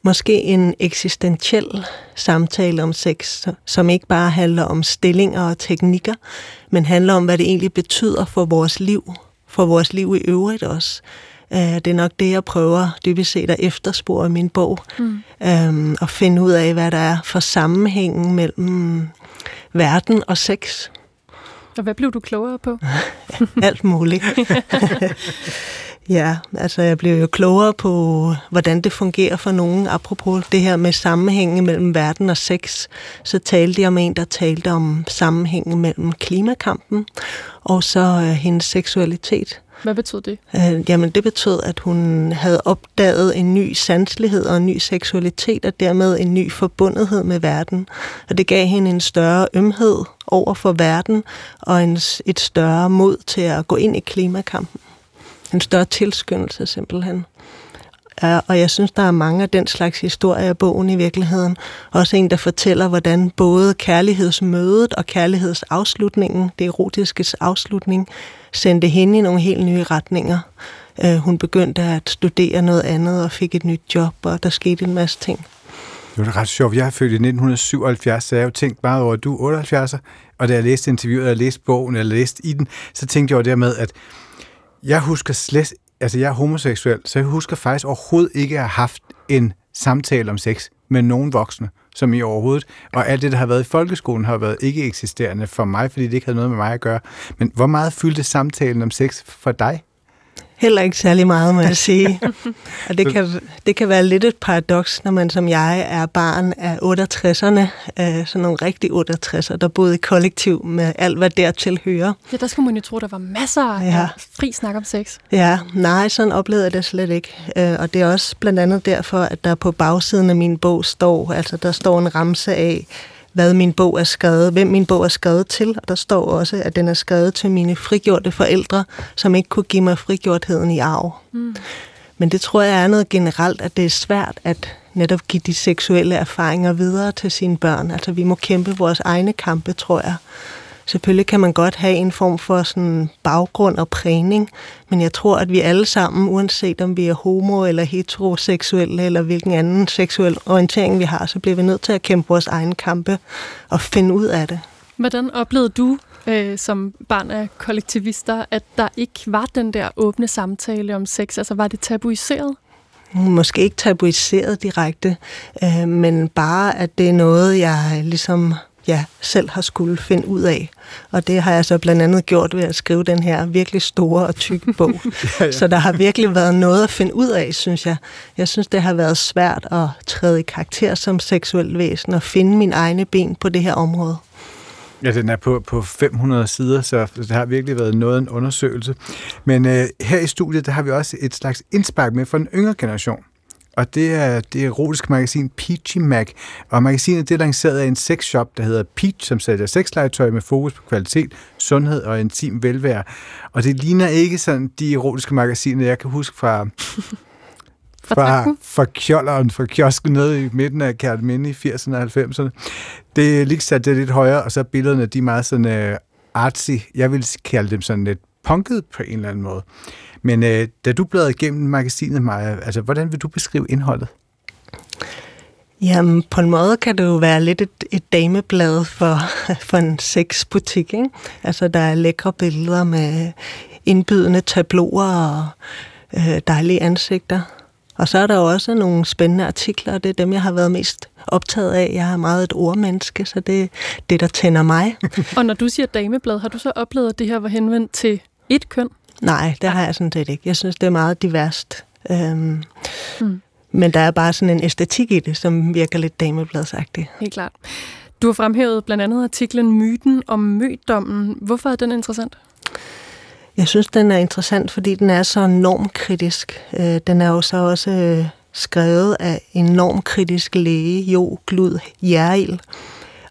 Måske en eksistentiel samtale om sex, som ikke bare handler om stillinger og teknikker, men handler om, hvad det egentlig betyder for vores liv, for vores liv i øvrigt også. Det er nok det, jeg prøver dybest set at efterspore i min bog. Mm. Øhm, og finde ud af, hvad der er for sammenhængen mellem verden og sex. Og hvad blev du klogere på? Alt muligt. ja, altså jeg blev jo klogere på, hvordan det fungerer for nogen. Apropos det her med sammenhængen mellem verden og sex, så talte jeg med en, der talte om sammenhængen mellem klimakampen og så øh, hendes seksualitet. Hvad betød det? Øh, jamen det betød, at hun havde opdaget en ny sanselighed og en ny seksualitet, og dermed en ny forbundethed med verden. Og det gav hende en større ømhed over for verden, og en, et større mod til at gå ind i klimakampen. En større tilskyndelse simpelthen. Ja, og jeg synes, der er mange af den slags historier i bogen i virkeligheden. Også en, der fortæller, hvordan både kærlighedsmødet og kærlighedsafslutningen, det erotiske afslutning, sendte hende i nogle helt nye retninger. Øh, hun begyndte at studere noget andet og fik et nyt job, og der skete en masse ting. Det var ret sjovt. Jeg er født i 1977, så jeg har jo tænkt meget over, at du er 78, og da jeg læste interviewet, og læste bogen, eller læste i den, så tænkte jeg jo dermed, at jeg husker slet altså jeg er homoseksuel, så jeg husker faktisk overhovedet ikke at have haft en samtale om sex med nogen voksne, som i overhovedet. Og alt det, der har været i folkeskolen, har været ikke eksisterende for mig, fordi det ikke havde noget med mig at gøre. Men hvor meget fyldte samtalen om sex for dig? Heller ikke særlig meget, må jeg sige. og det kan, det kan være lidt et paradoks, når man som jeg er barn af 68'erne, øh, sådan nogle rigtig 68'er, der boede i kollektiv med alt, hvad dertil hører. Ja, der skulle man jo tro, der var masser ja. af fri snak om sex. Ja, nej, sådan oplevede jeg det slet ikke. Øh, og det er også blandt andet derfor, at der på bagsiden af min bog står, altså der står en ramse af, hvad min bog er skrevet, hvem min bog er skrevet til, og der står også, at den er skrevet til mine frigjorte forældre, som ikke kunne give mig frigjortheden i arv. Mm. Men det tror jeg er noget generelt, at det er svært at netop give de seksuelle erfaringer videre til sine børn. Altså vi må kæmpe vores egne kampe, tror jeg. Selvfølgelig kan man godt have en form for sådan baggrund og prægning, men jeg tror, at vi alle sammen, uanset om vi er homo eller heteroseksuelle eller hvilken anden seksuel orientering vi har, så bliver vi nødt til at kæmpe vores egen kampe og finde ud af det. Hvordan oplevede du øh, som barn af kollektivister, at der ikke var den der åbne samtale om sex? Altså var det tabuiseret? Måske ikke tabuiseret direkte, øh, men bare, at det er noget, jeg ligesom jeg selv har skulle finde ud af. Og det har jeg så blandt andet gjort ved at skrive den her virkelig store og tykke bog. ja, ja. Så der har virkelig været noget at finde ud af, synes jeg. Jeg synes, det har været svært at træde i karakter som seksuel væsen og finde min egne ben på det her område. Ja, den er på, på 500 sider, så det har virkelig været noget af en undersøgelse. Men øh, her i studiet, der har vi også et slags indspark med for den yngre generation og det er det erotiske magasin Peachy Mag. Og magasinet det er lanceret af en sexshop, der hedder Peach, som sælger sexlegetøj med fokus på kvalitet, sundhed og intim velvære. Og det ligner ikke sådan de erotiske magasiner, jeg kan huske fra fra, fra kjolderen, fra kiosken nede i midten af Kærteminde i 80'erne og 90'erne. Det er lige sat det lidt højere, og så er billederne, de er meget sådan uh, artsy. Jeg vil kalde dem sådan lidt punket på en eller anden måde. Men øh, da du bladrede igennem magasinet, Maja, altså, hvordan vil du beskrive indholdet? Jamen, på en måde kan det jo være lidt et, et dameblad for, for en sexbutik, ikke? Altså, der er lækre billeder med indbydende tabloer og øh, dejlige ansigter. Og så er der også nogle spændende artikler, og det er dem, jeg har været mest optaget af. Jeg er meget et ordmenneske, så det er det, der tænder mig. og når du siger dameblad, har du så oplevet, at det her var henvendt til et køn? Nej, det har jeg sådan set ikke. Jeg synes, det er meget diverst. Øhm, mm. Men der er bare sådan en æstetik i det, som virker lidt damebladsagtig. Helt klart. Du har fremhævet blandt andet artiklen Myten om mødommen. Hvorfor er den interessant? Jeg synes, den er interessant, fordi den er så normkritisk. Øh, den er jo så også øh, skrevet af en normkritisk læge, Jo Glud Jerild,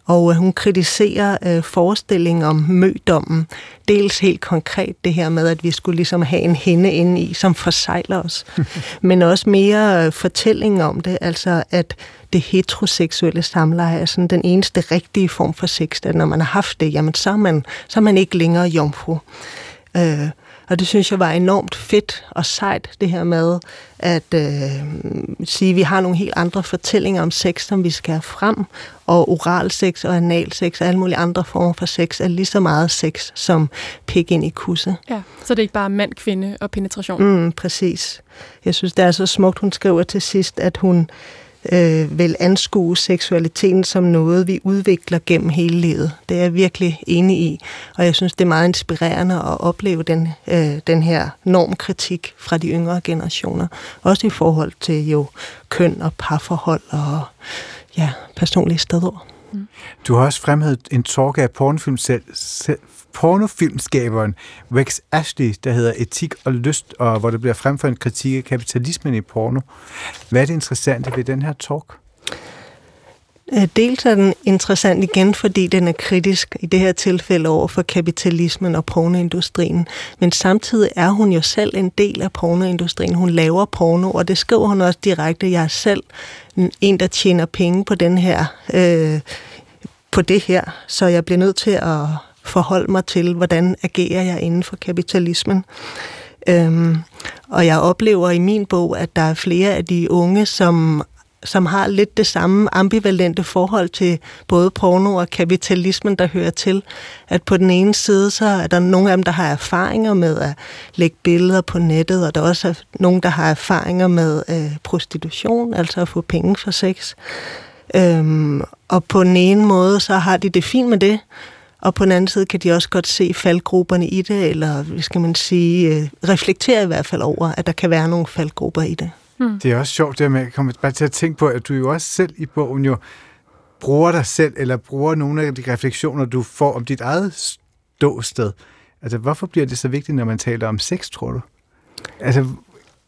og øh, hun kritiserer øh, forestillingen om mødommen. Dels helt konkret det her med, at vi skulle ligesom have en hende inde i, som forsejler os. Men også mere øh, fortælling om det, altså at det heteroseksuelle samleje er sådan den eneste rigtige form for sex, at når man har haft det, jamen så er man, så er man ikke længere jomfru. Øh, og det synes jeg var enormt fedt og sejt, det her med at øh, sige, at vi har nogle helt andre fortællinger om sex, som vi skal have frem, og oral sex og anal sex og alle mulige andre former for sex er lige så meget sex som pik ind i kusse. Ja, så det er ikke bare mand, kvinde og penetration? Mm, præcis. Jeg synes, det er så smukt, hun skriver til sidst, at hun øh, vil anskue seksualiteten som noget, vi udvikler gennem hele livet. Det er jeg virkelig enig i, og jeg synes, det er meget inspirerende at opleve den, øh, den her normkritik fra de yngre generationer. Også i forhold til jo køn og parforhold og ja, personlige steder. Du har også fremhævet en talk af pornofilm selv, selv, pornofilmskaberen Rex Ashley, der hedder Etik og Lyst, og hvor der bliver fremført en kritik af kapitalismen i porno. Hvad er det interessante ved den her talk? Øh, dels er den interessant igen, fordi den er kritisk i det her tilfælde over for kapitalismen og pornoindustrien. Men samtidig er hun jo selv en del af pornoindustrien. Hun laver porno, og det skriver hun også direkte. Jeg er selv en, der tjener penge på den her, øh, på det her, så jeg bliver nødt til at forholde mig til, hvordan agerer jeg inden for kapitalismen. Øhm, og jeg oplever i min bog, at der er flere af de unge, som som har lidt det samme ambivalente forhold til både porno og kapitalismen, der hører til. At på den ene side, så er der nogle af dem, der har erfaringer med at lægge billeder på nettet, og der er også nogle, der har erfaringer med øh, prostitution, altså at få penge for sex. Øhm, og på den ene måde, så har de det fint med det, og på den anden side kan de også godt se faldgrupperne i det, eller hvad skal man sige, øh, reflektere i hvert fald over, at der kan være nogle faldgrupper i det. Hmm. Det er også sjovt, det med, at komme bare til at tænke på, at du jo også selv i bogen jo bruger dig selv, eller bruger nogle af de refleksioner, du får om dit eget ståsted. Altså, hvorfor bliver det så vigtigt, når man taler om sex, tror du? Altså,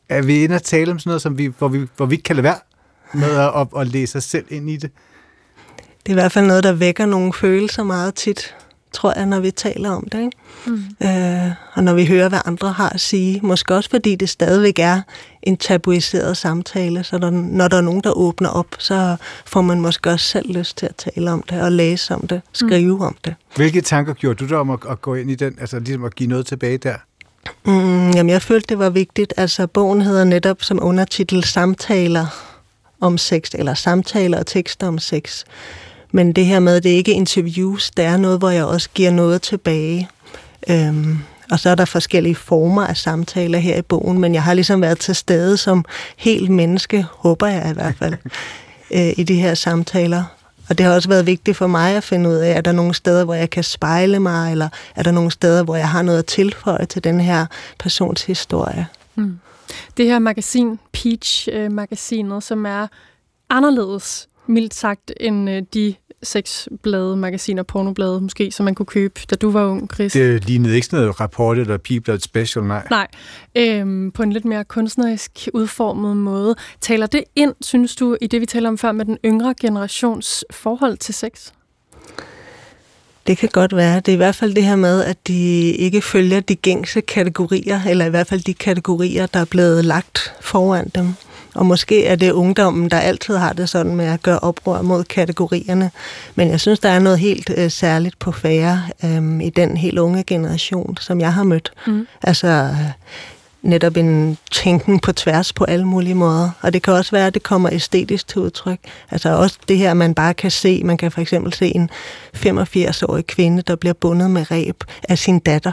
er vi inde og tale om sådan noget, som vi, hvor, vi, hvor vi ikke kan lade være med at, at, at læse os selv ind i det? Det er i hvert fald noget, der vækker nogle følelser meget tit, tror jeg, når vi taler om det. Ikke? Mm. Øh, og når vi hører, hvad andre har at sige. Måske også fordi det stadigvæk er en tabuiseret samtale, så der, når der er nogen, der åbner op, så får man måske også selv lyst til at tale om det, og læse om det, skrive mm. om det. Hvilke tanker gjorde du der om at, at gå ind i den, altså ligesom at give noget tilbage der? Mm, jamen, jeg følte, det var vigtigt. Altså, bogen hedder netop som undertitel Samtaler om sex, eller Samtaler og tekster om sex. Men det her med, at det ikke er interviews, det er noget, hvor jeg også giver noget tilbage. Øhm, og så er der forskellige former af samtaler her i bogen, men jeg har ligesom været til stede som helt menneske, håber jeg i hvert fald, øh, i de her samtaler. Og det har også været vigtigt for mig at finde ud af, er der nogle steder, hvor jeg kan spejle mig, eller er der nogle steder, hvor jeg har noget at tilføje til den her persons historie. Mm. Det her magasin, Peach-magasinet, som er anderledes, mildt sagt, end øh, de sexblade, magasiner, pornoblade måske, som man kunne købe, da du var ung, Chris? Det lignede ikke sådan noget rapport eller People Special, nej. Nej, øhm, på en lidt mere kunstnerisk udformet måde. Taler det ind, synes du, i det vi taler om før, med den yngre generations forhold til sex? Det kan godt være. Det er i hvert fald det her med, at de ikke følger de gængse kategorier, eller i hvert fald de kategorier, der er blevet lagt foran dem. Og måske er det ungdommen, der altid har det sådan med at gøre oprør mod kategorierne. Men jeg synes, der er noget helt øh, særligt på færre øh, i den helt unge generation, som jeg har mødt. Mm. Altså netop en tænken på tværs på alle mulige måder. Og det kan også være, at det kommer æstetisk til udtryk. Altså også det her, man bare kan se. Man kan for eksempel se en 85-årig kvinde, der bliver bundet med ræb af sin datter.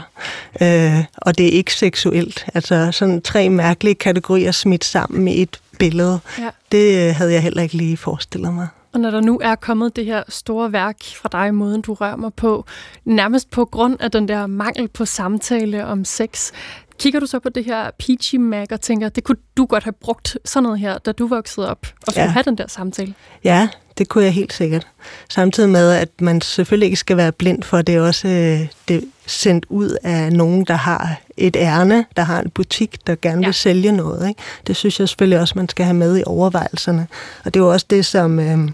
Øh, og det er ikke seksuelt. Altså sådan tre mærkelige kategorier smidt sammen i et billede. Ja. Det øh, havde jeg heller ikke lige forestillet mig. Og når der nu er kommet det her store værk fra dig, måden du rører mig på, nærmest på grund af den der mangel på samtale om sex, kigger du så på det her Peachy Mag og tænker, det kunne du godt have brugt sådan noget her, da du voksede op, og skulle ja. have den der samtale? Ja, det kunne jeg helt sikkert. Samtidig med, at man selvfølgelig ikke skal være blind for, det er også øh, det sendt ud af nogen, der har et ærne, der har en butik, der gerne ja. vil sælge noget. Ikke? Det synes jeg selvfølgelig også, man skal have med i overvejelserne. Og det er jo også det, som... Øh,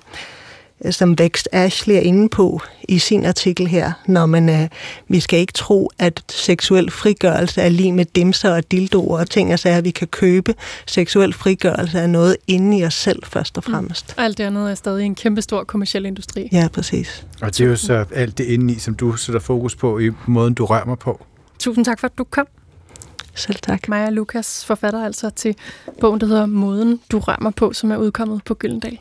som Vækst Ashley er inde på i sin artikel her, når man, øh, vi skal ikke tro, at seksuel frigørelse er lige med dimser og dildoer og ting, altså at vi kan købe. Seksuel frigørelse er noget inde i os selv først og mm. fremmest. Mm. Alt det andet er stadig en kæmpestor kommersiel industri. Ja, præcis. Og det er jo så alt det inde i, som du sætter fokus på i måden, du rører mig på. Tusind tak for, at du kom. Selv tak. Maja Lukas, forfatter altså til bogen, der hedder Måden, du rører mig på, som er udkommet på Gyldendal.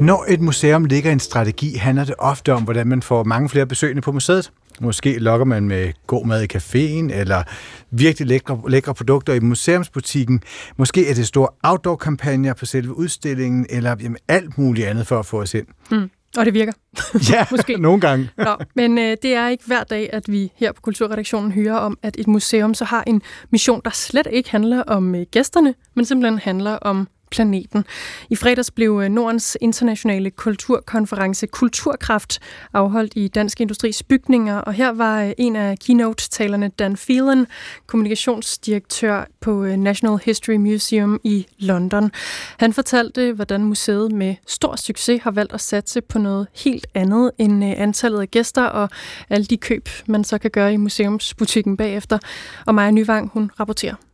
Når et museum ligger i en strategi, handler det ofte om, hvordan man får mange flere besøgende på museet. Måske lokker man med god mad i caféen, eller virkelig lækre, lækre produkter i museumsbutikken. Måske er det store outdoor-kampagner på selve udstillingen, eller jamen, alt muligt andet for at få os ind. Mm. Og det virker. Ja, Måske. nogle gange. Nå, men øh, det er ikke hver dag, at vi her på Kulturredaktionen hører om, at et museum så har en mission, der slet ikke handler om øh, gæsterne, men simpelthen handler om planeten. I fredags blev øh, Nordens internationale kulturkonference Kulturkraft afholdt i Dansk Industris bygninger, og her var øh, en af keynote-talerne Dan Phelan, kommunikationsdirektør på øh, National History Museum i London. Han fortalte, hvordan museet med stor succes har valgt at satse på noget helt andet end antallet af gæster og alle de køb, man så kan gøre i museumsbutikken bagefter. Og Maja Nyvang, hun rapporterer.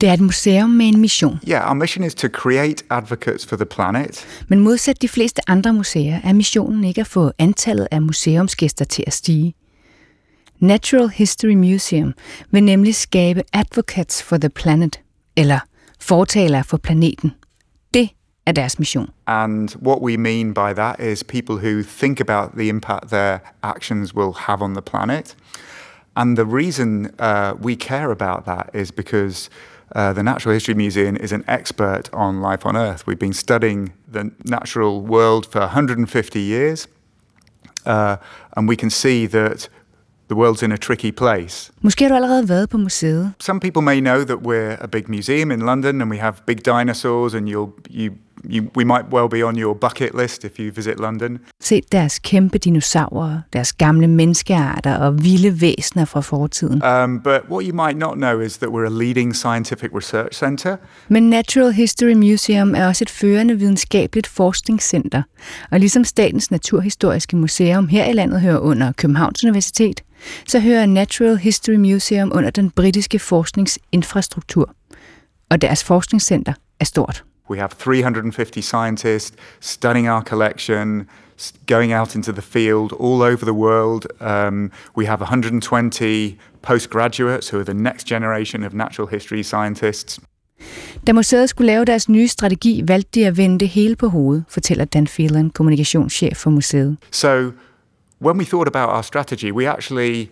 Det er et museum med en mission. Yeah, our mission is to create advocates for the planet. Men modsat de fleste andre museer er missionen ikke at få antallet af museumsgæster til at stige. Natural History Museum vil nemlig skabe advocates for the planet, eller fortalere for planeten. Det er deres mission. And what we mean by that is people who think about the impact their actions will have on the planet. And the reason uh, we care about that is because Uh, the Natural History Museum is an expert on life on Earth. We've been studying the natural world for 150 years, uh, and we can see that the world's in a tricky place. Måske har du allerede været på museet. Some people may know that we're a big museum in London and we have big dinosaurs and you'll you you, we might well be on your bucket list if you visit London. Se deres kæmpe dinosaurer, deres gamle menneskearter og vilde væsener fra fortiden. Um, but what you might not know is that we're a leading scientific research center. Men Natural History Museum er også et førende videnskabeligt forskningscenter. Og ligesom Statens Naturhistoriske Museum her i landet hører under Københavns Universitet, så hører Natural History Museum under den britiske forskningsinfrastruktur. Og deres forskningscenter er stort. We have 350 scientists studying our collection, going out into the field all over the world. Um, we have 120 postgraduates who are the next generation of natural history scientists. Da museet skulle lave deres nye strategi, valgte de at vende det hele på hovedet, fortæller Dan Phelan, kommunikationschef for museet. So when we thought about our strategy, we actually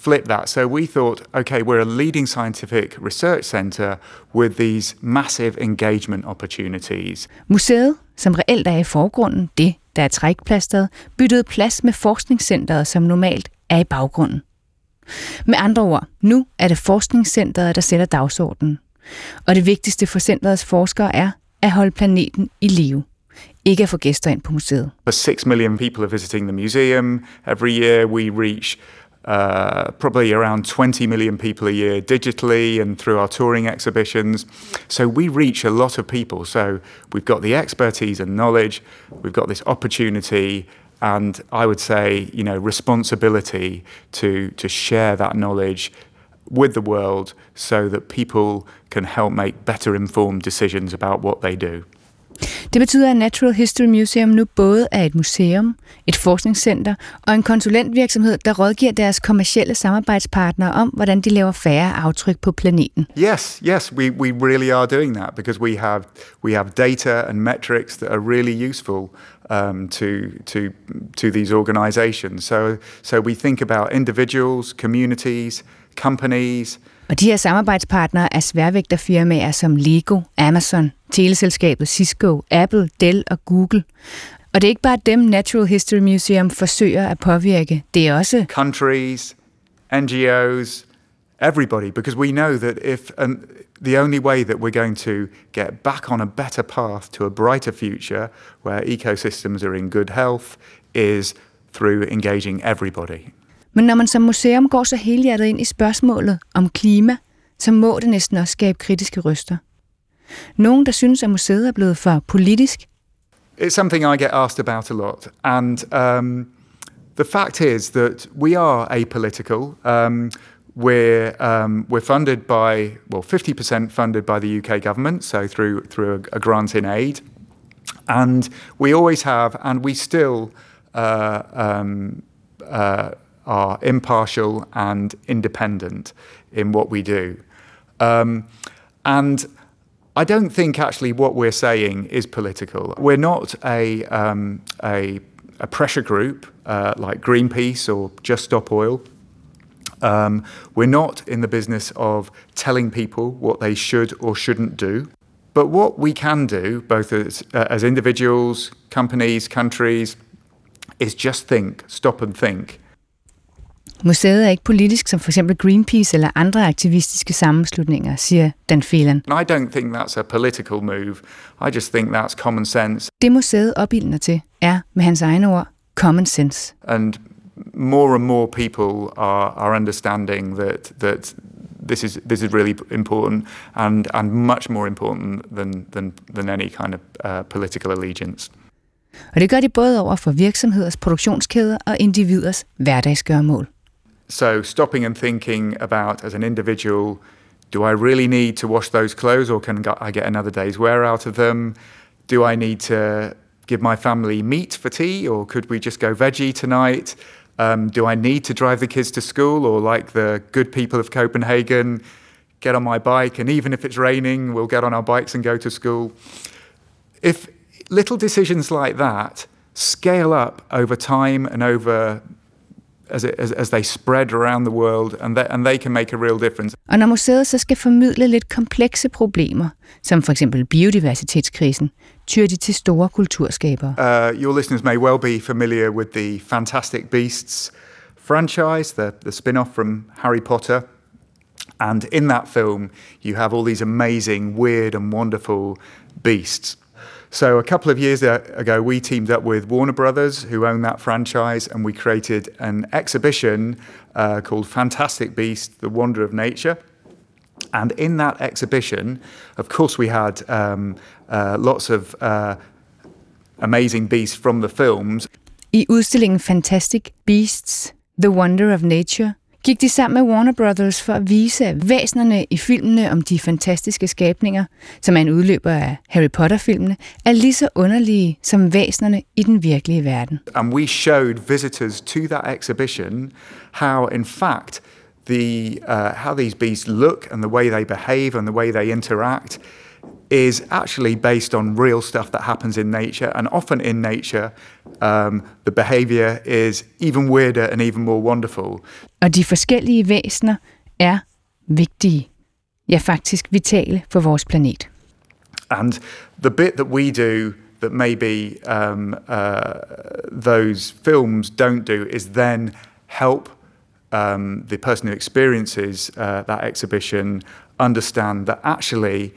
flip that. So we thought, okay, we're a leading scientific research center with these massive engagement opportunities. Museet, som reelt er i forgrunden, det, der er trækplasteret, byttede plads med forskningscenteret, som normalt er i baggrunden. Med andre ord, nu er det forskningscenteret, der sætter dagsordenen. Og det vigtigste for centerets forskere er at holde planeten i live. Ikke at få gæster ind på museet. For 6 million people are visiting the museum. Every year we reach uh, probably around 20 million people a year digitally and through our touring exhibitions. So we reach a lot of people. So we've got the expertise and knowledge, we've got this opportunity, and I would say, you know, responsibility to, to share that knowledge with the world so that people can help make better informed decisions about what they do. Det betyder, at Natural History Museum nu både er et museum, et forskningscenter og en konsulentvirksomhed, der rådgiver deres kommercielle samarbejdspartnere om, hvordan de laver færre aftryk på planeten. Yes, yes, we, we really are doing that because we have we have data and metrics that are really useful um, to to to these organizations. So so we think about individuals, communities, companies, og de her samarbejdspartnere er sværvægterfirmaer som Lego, Amazon, teleselskabet Cisco, Apple, Dell og Google. Og det er ikke bare dem, Natural History Museum forsøger at påvirke. Det er også countries, NGOs, everybody, because we know that if and the only way that we're going to get back on a better path to a brighter future where ecosystems are in good health is through engaging everybody. Men når man som museum går så helhjertet ind i spørgsmålet om klima, så må det næsten også skabe kritiske røster. Nogen, der synes, at museet er blevet for politisk. It's something I get asked about a lot. And um, the fact is that we are apolitical. Um, we're, um, we're funded by, well, 50% funded by the UK government, so through, through a, a grant in aid. And we always have, and we still uh, um, uh, are impartial and independent in what we do. Um, and I don't think actually what we're saying is political. We're not a, um, a, a, pressure group uh, like Greenpeace or Just Stop Oil. Um, we're not in the business of telling people what they should or shouldn't do. But what we can do, both as, uh, as individuals, companies, countries, is just think, stop and think. Museet er ikke politisk, som for eksempel Greenpeace eller andre aktivistiske sammenslutninger, siger Dan Phelan. I don't think that's a political move. I just think that's common sense. Det museet opildner til er, med hans egne ord, common sense. And more and more people are, are understanding that, that this is this is really important and and much more important than than than any kind of uh, political allegiance. Og det gør de både over for virksomheders produktionskæder og individers hverdagsgørmål. So stopping and thinking about as an individual, do I really need to wash those clothes or can I get another day's wear out of them? Do I need to give my family meat for tea or could we just go veggie tonight? Um, do I need to drive the kids to school or like the good people of Copenhagen, get on my bike and even if it's raining, we'll get on our bikes and go to school? If little decisions like that scale up over time and over as, it, as, as they spread around the world, and they, and they can make a real difference. Og når museet så skal formidle lidt komplekse problemer, som for eksempel biodiversitetskrisen, tyr de til store kulturskabere. Uh, your listeners may well be familiar with the Fantastic Beasts franchise, the, the spin-off from Harry Potter. And in that film, you have all these amazing, weird and wonderful beasts. So a couple of years ago, we teamed up with Warner Brothers, who own that franchise, and we created an exhibition uh, called Fantastic Beast: The Wonder of Nature. And in that exhibition, of course, we had um, uh, lots of uh, amazing beasts from the films. I udstillingen Fantastic Beasts: The Wonder of Nature gik de sammen med Warner Brothers for at vise, at væsenerne i filmene om de fantastiske skabninger, som er en udløber af Harry Potter-filmene, er lige så underlige som væsenerne i den virkelige verden. And we showed visitors to that exhibition how in fact the uh, how these beasts look and the way they behave and the way they interact is actually based on real stuff that happens in nature. And often in nature, um, the behavior is even weirder and even more wonderful. Og de forskellige væsener er vigtige. Ja, faktisk vitale for vores planet. And the bit that we do that maybe um, uh, those films don't do is then help um, the person who experiences uh, that exhibition understand that actually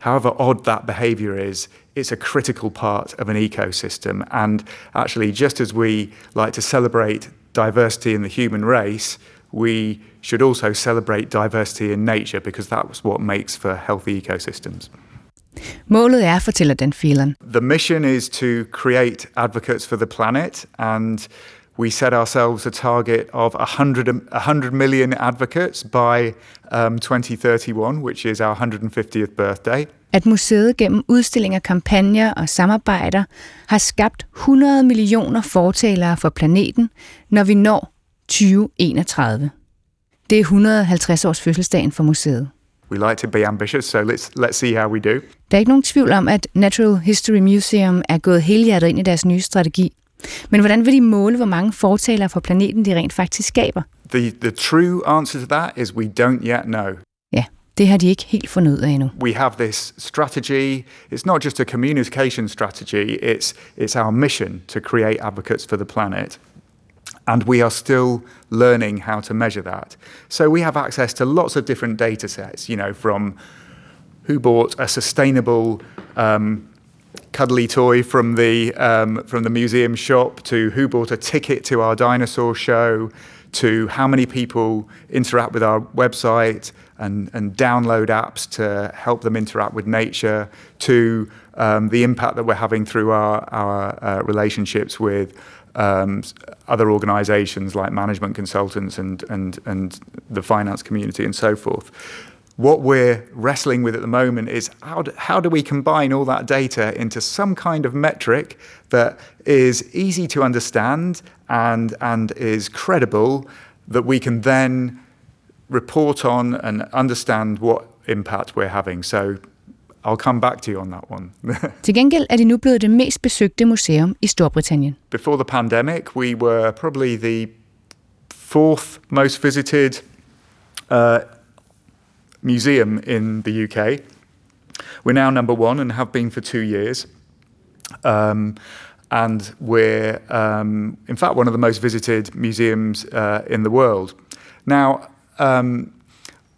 however odd that behavior is, it's a critical part of an ecosystem. And actually, just as we like to celebrate diversity in the human race, we should also celebrate diversity in nature because that's what makes for healthy ecosystems. Målet er, fortæller Dan Phelan. The mission is to create advocates for the planet and we set ourselves a target of 100, 100 million advocates by um, 2031, which is our 150th birthday. At museet gennem udstillinger, kampagner og samarbejder har skabt 100 millioner fortalere for planeten, når vi når 2031. Det er 150 års fødselsdagen for museet. We like to be ambitious, so let's, let's see how we do. Der er ikke nogen tvivl om, at Natural History Museum er gået helhjertet ind i deres nye strategi. Men hvordan vil de måle, hvor mange fortalere for planeten de rent faktisk skaber? The, the true answer to that is we don't yet know. Ja, det har de ikke helt fundet ud af endnu. We have this strategy. It's not just a communication strategy, it's, it's our mission to create advocates for the planet. And we are still learning how to measure that. So we have access to lots of different data sets, you know, from who bought a sustainable um, cuddly toy from the um, from the museum shop to who bought a ticket to our dinosaur show to how many people interact with our website and, and download apps to help them interact with nature to um, the impact that we're having through our, our uh, relationships with um, other organizations like management consultants and, and, and the finance community and so forth what we're wrestling with at the moment is how do, how do we combine all that data into some kind of metric that is easy to understand and, and is credible that we can then report on and understand what impact we're having. So I'll come back to you on that one. Til gengæld er det nu blevet det mest besøgte museum i Storbritannien. Before the pandemic, we were probably the fourth most visited uh, museum in the UK. We're now number one and have been for two years. Um, and we're, um, in fact, one of the most visited museums uh, in the world. Now, um,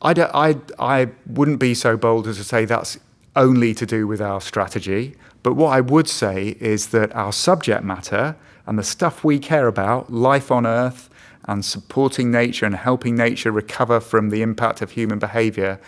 I, I, I wouldn't be so bold as to say that's only to do with our strategy, but what I would say is that our subject matter and the stuff we care about, life on Earth, and supporting nature and helping nature recover from the impact of human behavior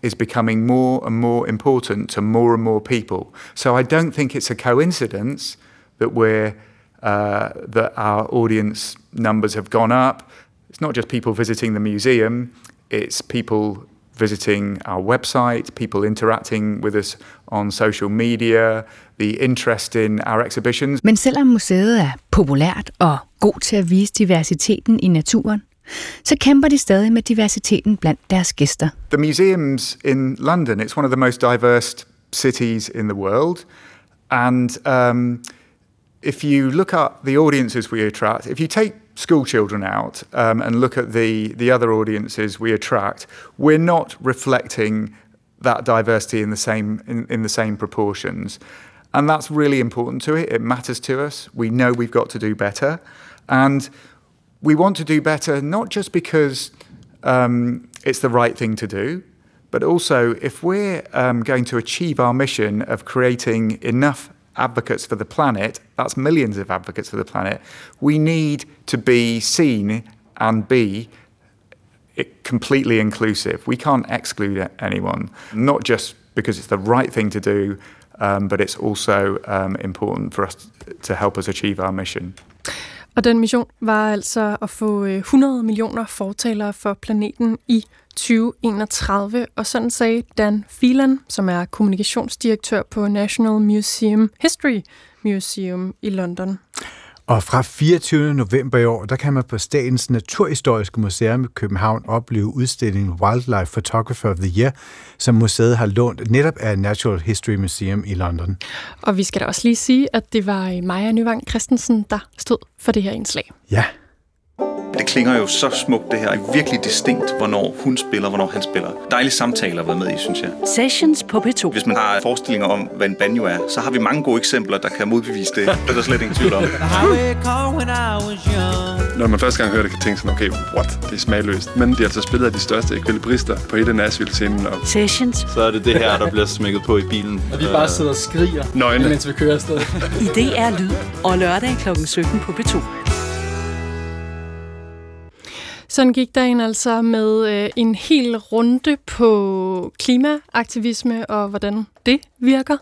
is becoming more and more important to more and more people. So I don't think it's a coincidence that we're uh, that our audience numbers have gone up. It's not just people visiting the museum; it's people visiting our website, people interacting with us on social media, the interest in our exhibitions. Men selvom museet er populært og god til at vise diversiteten i naturen, så kæmper de stadig med diversiteten blandt deres gæster. The museums in London, it's one of the most diverse cities in the world. And um, if you look at the audiences we attract, if you take school children out um, and look at the, the other audiences we attract, we're not reflecting that diversity in the same in, in the same proportions. And that's really important to it. It matters to us. We know we've got to do better. And we want to do better not just because um, it's the right thing to do, but also if we're um, going to achieve our mission of creating enough advocates for the planet, that's millions of advocates for the planet, we need to be seen and be completely inclusive. We can't exclude anyone, not just because it's the right thing to do, um, but it's also um, important for us to help us achieve our mission. Og den mission var altså at få 100 øh, millioner fortalere for planeten i 2031, og sådan sagde Dan Phelan, som er kommunikationsdirektør på National Museum History Museum i London. Og fra 24. november i år, der kan man på Statens Naturhistoriske Museum i København opleve udstillingen Wildlife Photographer of the Year, som museet har lånt netop af Natural History Museum i London. Og vi skal da også lige sige, at det var Maja Nyvang Christensen, der stod for det her indslag. Ja. Det klinger jo så smukt, det her. Det er virkelig distinkt, hvornår hun spiller, hvornår han spiller. Dejlige samtaler at være med i, synes jeg. Sessions på P2. Hvis man har forestillinger om, hvad en banjo er, så har vi mange gode eksempler, der kan modbevise det. Det er der slet ingen tvivl om. Når man første gang hører det, kan tænke sådan, okay, what? Det er smagløst. Men de er altså spillet af de største ekvilibrister på hele Nashville-scenen. Og... Sessions. Så er det det her, der bliver smækket på i bilen. Og vi bare sidder og skriger, Nøgne. mens vi kører afsted. I DR Lyd og lørdag kl. 17 på P2. Sådan gik dagen altså med øh, en hel runde på klimaaktivisme og hvordan det virker.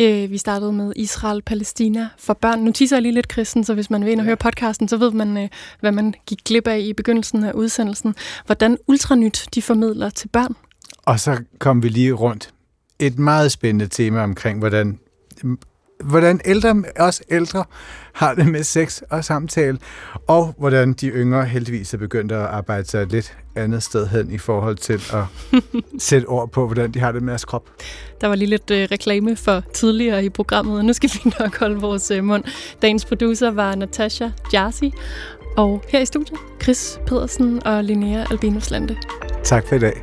Øh, vi startede med Israel-Palæstina for børn. Nu tisser jeg lige lidt, Kristen, så hvis man vil ind og høre podcasten, så ved man, øh, hvad man gik glip af i begyndelsen af udsendelsen. Hvordan Ultranyt de formidler til børn. Og så kom vi lige rundt. Et meget spændende tema omkring, hvordan hvordan ældre, os ældre har det med sex og samtale, og hvordan de yngre heldigvis er begyndt at arbejde sig et lidt andet sted hen i forhold til at sætte ord på, hvordan de har det med deres krop. Der var lige lidt øh, reklame for tidligere i programmet, og nu skal vi nok holde vores øh, mund. Dagens producer var Natasha Jarsi, og her i studiet, Chris Pedersen og Linnea Albinus Lande. Tak for i dag.